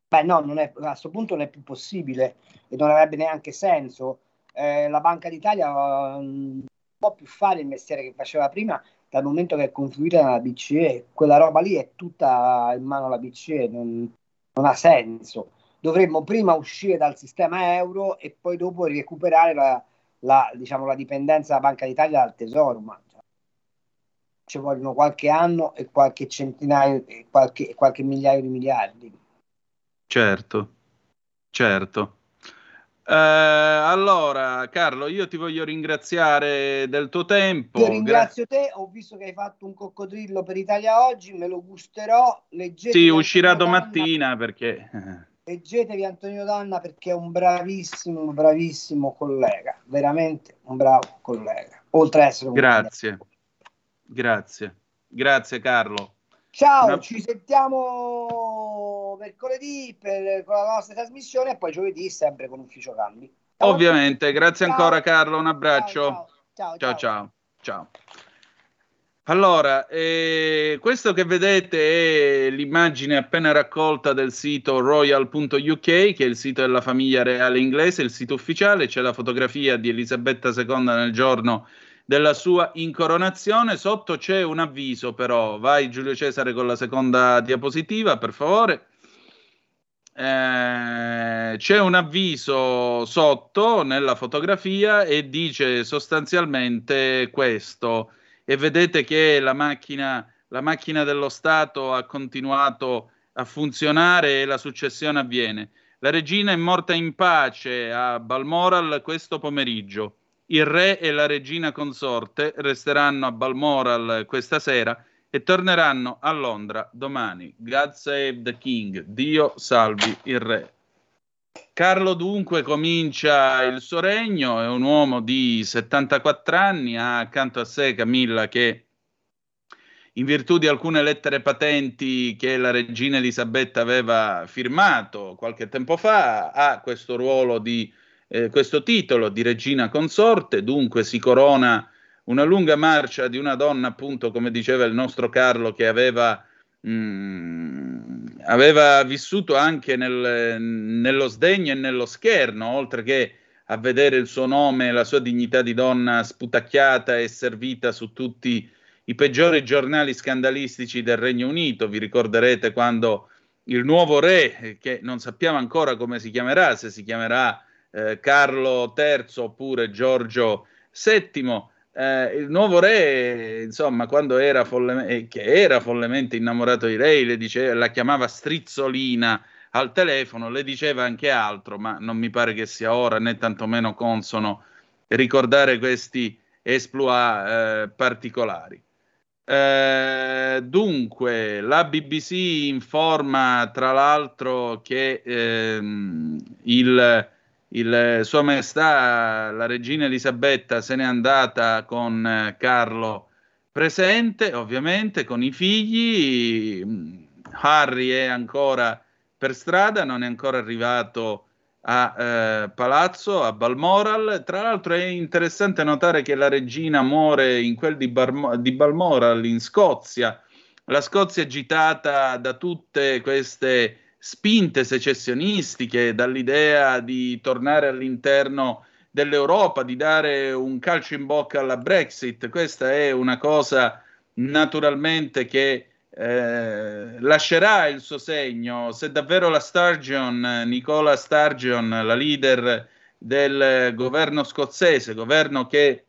Beh, no, è, a questo punto non è più possibile e non avrebbe neanche senso. Eh, la Banca d'Italia eh, non può più fare il mestiere che faceva prima dal momento che è confluita nella BCE. Quella roba lì è tutta in mano alla BCE, non, non ha senso. Dovremmo prima uscire dal sistema euro e poi dopo recuperare la, la, diciamo, la dipendenza della Banca d'Italia dal Tesoro. Ma cioè, ci vogliono qualche anno e qualche centinaio e qualche, qualche migliaio di miliardi. Certo, certo. Eh, allora, Carlo, io ti voglio ringraziare del tuo tempo. Io ringrazio te, ho visto che hai fatto un coccodrillo per Italia oggi, me lo gusterò. Gra- Leggetevi Sì, uscirà Antonio Danna, domattina perché... eh, leggetevi Antonio Danna perché è un bravissimo, bravissimo collega, veramente un bravo collega, oltre ad essere un Grazie, grazie, grazie Carlo. Ciao, Una- ci sentiamo mercoledì per, con la nostra trasmissione e poi giovedì sempre con Ufficio Cambi. Ovviamente, grazie Ciao. ancora Carlo, un abbraccio. Ciao, ciao, ciao. ciao. Allora, eh, questo che vedete è l'immagine appena raccolta del sito royal.uk, che è il sito della famiglia reale inglese, il sito ufficiale. C'è la fotografia di Elisabetta II nel giorno della sua incoronazione. Sotto c'è un avviso, però. Vai, Giulio Cesare, con la seconda diapositiva, per favore. Eh, c'è un avviso sotto nella fotografia e dice sostanzialmente questo e vedete che la macchina, la macchina dello Stato ha continuato a funzionare e la successione avviene. La regina è morta in pace a Balmoral questo pomeriggio. Il re e la regina consorte resteranno a Balmoral questa sera e torneranno a Londra domani. God save the king. Dio salvi il re. Carlo dunque comincia il suo regno, è un uomo di 74 anni, ha accanto a sé Camilla che in virtù di alcune lettere patenti che la regina Elisabetta aveva firmato qualche tempo fa, ha questo ruolo di eh, questo titolo di regina consorte, dunque si corona una lunga marcia di una donna, appunto, come diceva il nostro Carlo, che aveva, mh, mm, aveva vissuto anche nel, nello sdegno e nello scherno, oltre che a vedere il suo nome e la sua dignità di donna sputacchiata e servita su tutti i peggiori giornali scandalistici del Regno Unito. Vi ricorderete quando il nuovo re, che non sappiamo ancora come si chiamerà, se si chiamerà eh, Carlo III oppure Giorgio VII, eh, il nuovo re, insomma, quando era, folle- eh, era follemente innamorato di lei, le diceva, la chiamava strizzolina al telefono, le diceva anche altro, ma non mi pare che sia ora né tantomeno consono ricordare questi esploit eh, particolari. Eh, dunque, la BBC informa tra l'altro che ehm, il il, Sua Maestà, la regina Elisabetta, se n'è andata con eh, Carlo presente, ovviamente, con i figli. Harry è ancora per strada, non è ancora arrivato a eh, Palazzo, a Balmoral. Tra l'altro è interessante notare che la regina muore in quel di, Bar- di Balmoral, in Scozia. La Scozia agitata da tutte queste spinte secessionistiche, dall'idea di tornare all'interno dell'Europa, di dare un calcio in bocca alla Brexit. Questa è una cosa naturalmente che eh, lascerà il suo segno. Se davvero la Sturgeon, Nicola Sturgeon, la leader del governo scozzese, governo che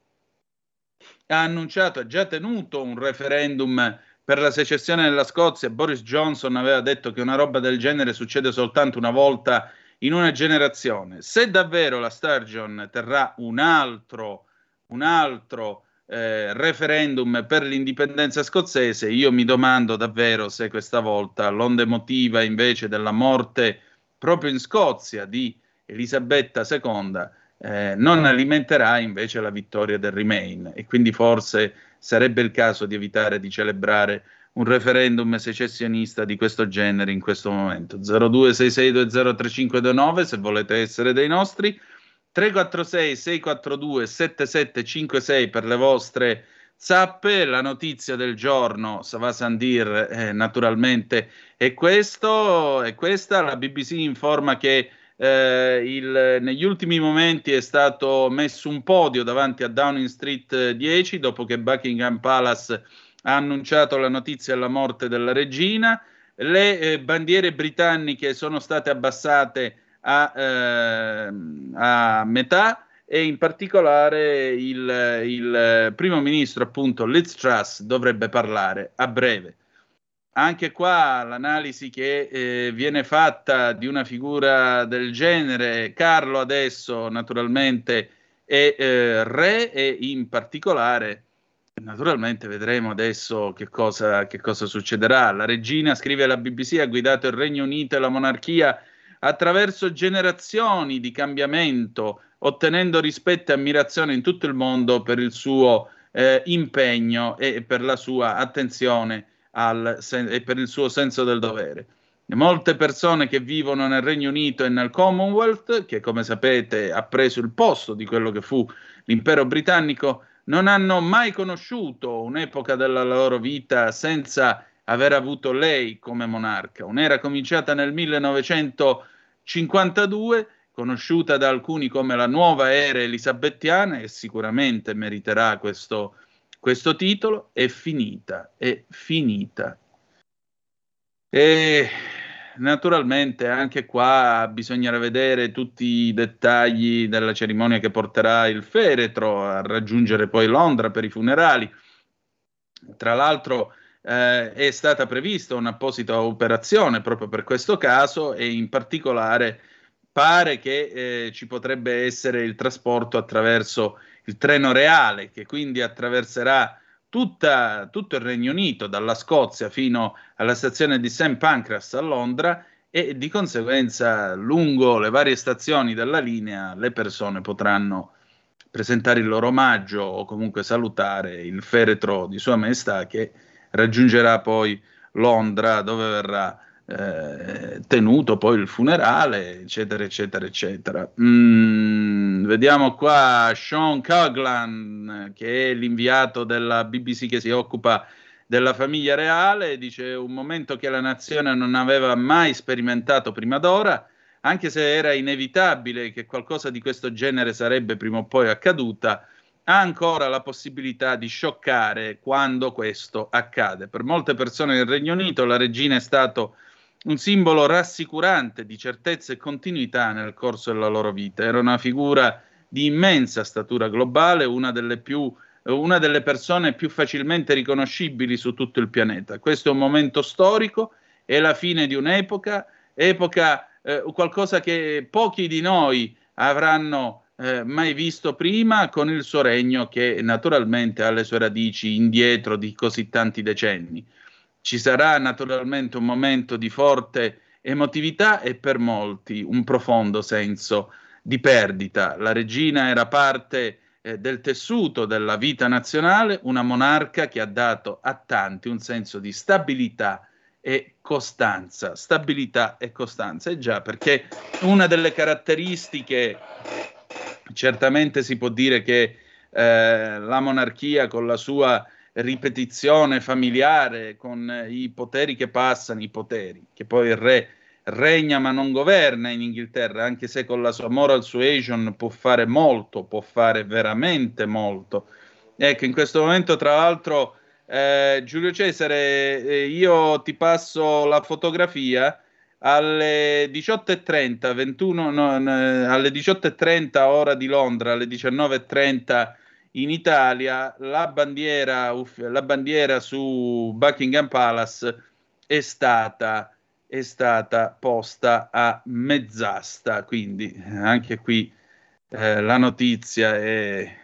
ha annunciato, ha già tenuto un referendum per la secessione della Scozia, Boris Johnson aveva detto che una roba del genere succede soltanto una volta in una generazione. Se davvero la Sturgeon terrà un altro, un altro eh, referendum per l'indipendenza scozzese, io mi domando davvero se questa volta l'onda emotiva invece della morte proprio in Scozia di Elisabetta II eh, non alimenterà invece la vittoria del Remain e quindi forse sarebbe il caso di evitare di celebrare un referendum secessionista di questo genere in questo momento. 0266203529 se volete essere dei nostri, 346 642 7756 per le vostre zappe. La notizia del giorno, Sava Sandir, eh, naturalmente è questo, è questa. La BBC informa che eh, il, negli ultimi momenti è stato messo un podio davanti a Downing Street 10 dopo che Buckingham Palace ha annunciato la notizia della morte della regina. Le eh, bandiere britanniche sono state abbassate a, eh, a metà e in particolare il, il, primo ministro appunto Liz Truss dovrebbe parlare a breve anche qua l'analisi che eh, viene fatta di una figura del genere, Carlo adesso naturalmente è eh, re e in particolare naturalmente vedremo adesso che cosa, che cosa succederà. La regina, scrive la BBC, ha guidato il Regno Unito e la monarchia attraverso generazioni di cambiamento, ottenendo rispetto e ammirazione in tutto il mondo per il suo eh, impegno e per la sua attenzione al, e per il suo senso del dovere. Molte persone che vivono nel Regno Unito e nel Commonwealth, che come sapete ha preso il posto di quello che fu l'impero britannico, non hanno mai conosciuto un'epoca della loro vita senza aver avuto lei come monarca. Un'era cominciata nel 1952, conosciuta da alcuni come la nuova era elisabettiana e sicuramente meriterà questo questo titolo è finita, è finita. E naturalmente anche qua bisognerà vedere tutti i dettagli della cerimonia che porterà il feretro a raggiungere poi Londra per i funerali. Tra l'altro eh, è stata prevista un'apposita operazione proprio per questo caso e in particolare pare che eh, ci potrebbe essere il trasporto attraverso il treno reale che quindi attraverserà tutta, tutto il Regno Unito, dalla Scozia fino alla stazione di St. Pancras a Londra e di conseguenza lungo le varie stazioni della linea le persone potranno presentare il loro omaggio o comunque salutare il feretro di Sua Maestà che raggiungerà poi Londra dove verrà eh, tenuto poi il funerale, eccetera, eccetera, eccetera. Mm, vediamo qua Sean Coglan, che è l'inviato della BBC che si occupa della famiglia reale, dice un momento che la nazione non aveva mai sperimentato prima d'ora, anche se era inevitabile che qualcosa di questo genere sarebbe prima o poi accaduta, ha ancora la possibilità di scioccare quando questo accade. Per molte persone nel Regno Unito la regina è stato un simbolo rassicurante di certezza e continuità nel corso della loro vita. Era una figura di immensa statura globale, una delle, più, una delle persone più facilmente riconoscibili su tutto il pianeta. Questo è un momento storico, è la fine di un'epoca, epoca eh, qualcosa che pochi di noi avranno eh, mai visto prima con il suo regno che naturalmente ha le sue radici indietro di così tanti decenni. Ci sarà naturalmente un momento di forte emotività e per molti un profondo senso di perdita. La regina era parte eh, del tessuto della vita nazionale, una monarca che ha dato a tanti un senso di stabilità e costanza. Stabilità e costanza, e già perché una delle caratteristiche certamente si può dire che eh, la monarchia con la sua ripetizione familiare, con i poteri che passano, i poteri, che poi il re regna ma non governa in Inghilterra, anche se con la sua moral suasion può fare molto, può fare veramente molto. Ecco, in questo momento, tra l'altro, eh, Giulio Cesare, eh, io ti passo la fotografia alle 18.30, 21, no, alle 18.30 ora di Londra, alle 19.30 in Italia, la bandiera, la bandiera su Buckingham Palace è stata, è stata posta a mezz'asta, quindi anche qui eh, la notizia è...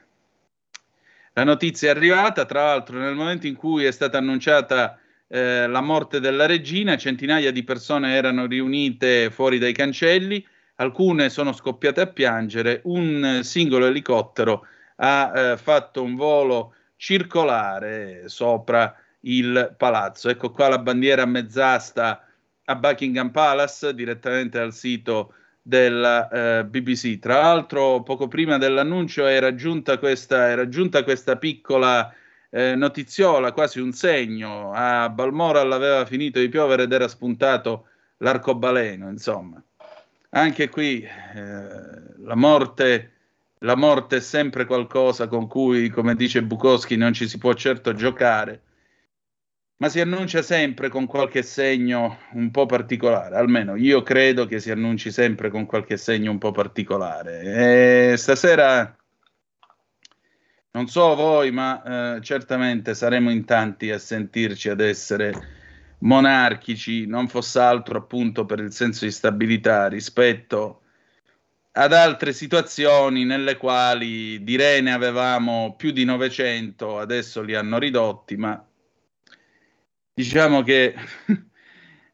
La notizia è arrivata, tra l'altro nel momento in cui è stata annunciata eh, la morte della regina, centinaia di persone erano riunite fuori dai cancelli, alcune sono scoppiate a piangere, un singolo elicottero ha eh, fatto un volo circolare sopra il palazzo. Ecco qua la bandiera a mezz'asta a Buckingham Palace, direttamente dal sito della eh, BBC. Tra l'altro, poco prima dell'annuncio era giunta questa, era giunta questa piccola eh, notiziola, quasi un segno. A Balmoral aveva finito di piovere ed era spuntato l'arcobaleno, insomma. Anche qui eh, la, morte, la morte è sempre qualcosa con cui, come dice Bukowski, non ci si può certo giocare, ma si annuncia sempre con qualche segno un po' particolare, almeno io credo che si annunci sempre con qualche segno un po' particolare. E stasera non so voi, ma eh, certamente saremo in tanti a sentirci ad essere monarchici, non fosse altro appunto per il senso di stabilità rispetto ad altre situazioni nelle quali di re ne avevamo più di 900, adesso li hanno ridotti, ma diciamo che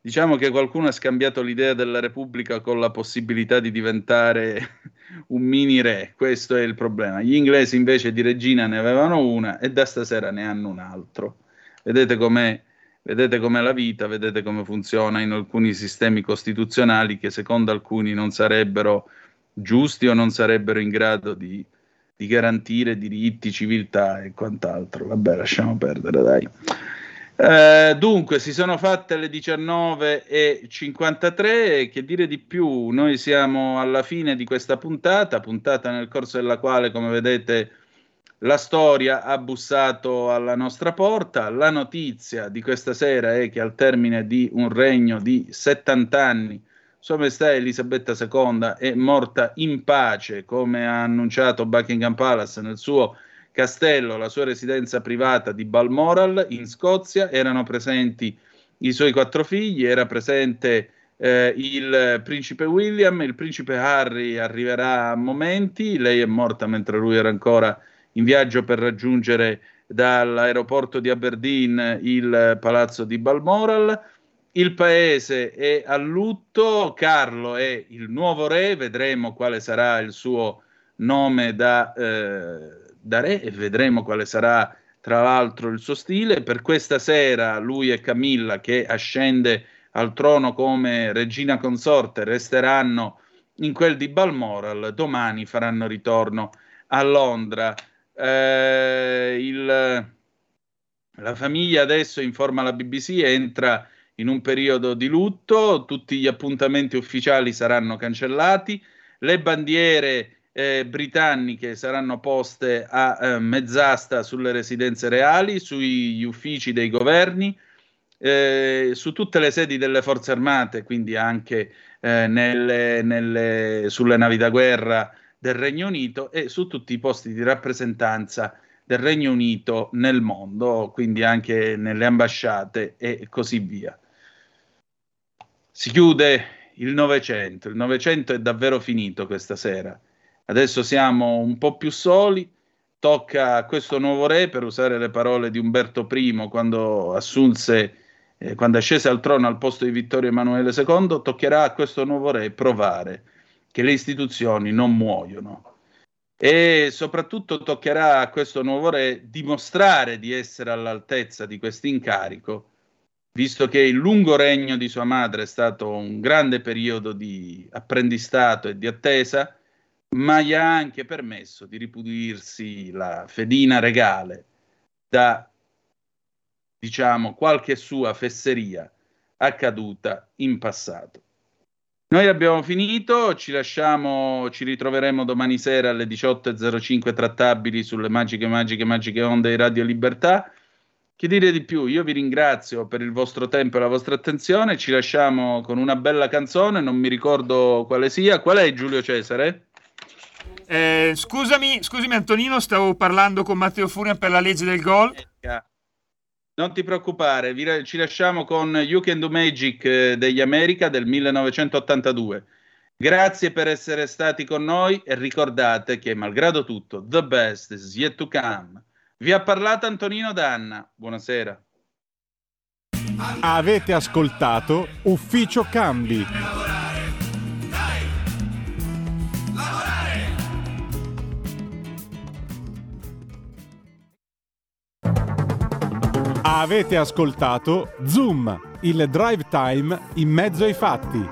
Diciamo che qualcuno ha scambiato l'idea della Repubblica con la possibilità di diventare un mini re, questo è il problema. Gli inglesi invece di regina ne avevano una e da stasera ne hanno un altro. Vedete com'è, vedete com'è la vita, vedete come funziona in alcuni sistemi costituzionali che secondo alcuni non sarebbero giusti o non sarebbero in grado di, di garantire diritti, civiltà e quant'altro. Vabbè, lasciamo perdere, dai. Eh, dunque, si sono fatte le 19.53, che dire di più? Noi siamo alla fine di questa puntata, puntata nel corso della quale, come vedete, la storia ha bussato alla nostra porta. La notizia di questa sera è che al termine di un regno di 70 anni, Sua Maestà Elisabetta II è morta in pace, come ha annunciato Buckingham Palace nel suo castello, la sua residenza privata di Balmoral in Scozia, erano presenti i suoi quattro figli, era presente eh, il principe William, il principe Harry arriverà a momenti, lei è morta mentre lui era ancora in viaggio per raggiungere dall'aeroporto di Aberdeen il palazzo di Balmoral. Il paese è a lutto, Carlo è il nuovo re, vedremo quale sarà il suo nome da, eh, da re e vedremo quale sarà tra l'altro il suo stile. Per questa sera lui e Camilla che ascende al trono come regina consorte resteranno in quel di Balmoral, domani faranno ritorno a Londra. Eh, il, la famiglia adesso informa la BBC entra in un periodo di lutto, tutti gli appuntamenti ufficiali saranno cancellati, le bandiere eh, britanniche saranno poste a eh, mezz'asta sulle residenze reali, sugli uffici dei governi, eh, su tutte le sedi delle forze armate, quindi anche eh, nelle, nelle, sulle navi da guerra del Regno Unito e su tutti i posti di rappresentanza del Regno Unito nel mondo, quindi anche nelle ambasciate e così via. Si chiude il Novecento, il Novecento è davvero finito questa sera. Adesso siamo un po' più soli, tocca a questo nuovo re, per usare le parole di Umberto I quando assunse, eh, quando scese al trono al posto di Vittorio Emanuele II, toccherà a questo nuovo re provare che le istituzioni non muoiono. E soprattutto toccherà a questo nuovo re dimostrare di essere all'altezza di questo incarico visto che il lungo regno di sua madre è stato un grande periodo di apprendistato e di attesa, ma gli ha anche permesso di ripudirsi la fedina regale da, diciamo, qualche sua fesseria accaduta in passato. Noi abbiamo finito, ci lasciamo, ci ritroveremo domani sera alle 18.05 trattabili sulle magiche, magiche, magiche onde di Radio Libertà. Che dire di più? Io vi ringrazio per il vostro tempo e la vostra attenzione. Ci lasciamo con una bella canzone, non mi ricordo quale sia. Qual è Giulio Cesare? Eh, scusami, scusami Antonino, stavo parlando con Matteo Furia per la legge del gol. Non ti preoccupare, vi, ci lasciamo con You Can Do Magic eh, degli America del 1982. Grazie per essere stati con noi e ricordate che, malgrado tutto, the best is yet to come. Vi ha parlato Antonino Danna. Buonasera. Avete ascoltato Ufficio Cambi. Avete ascoltato Zoom, il drive time in mezzo ai fatti.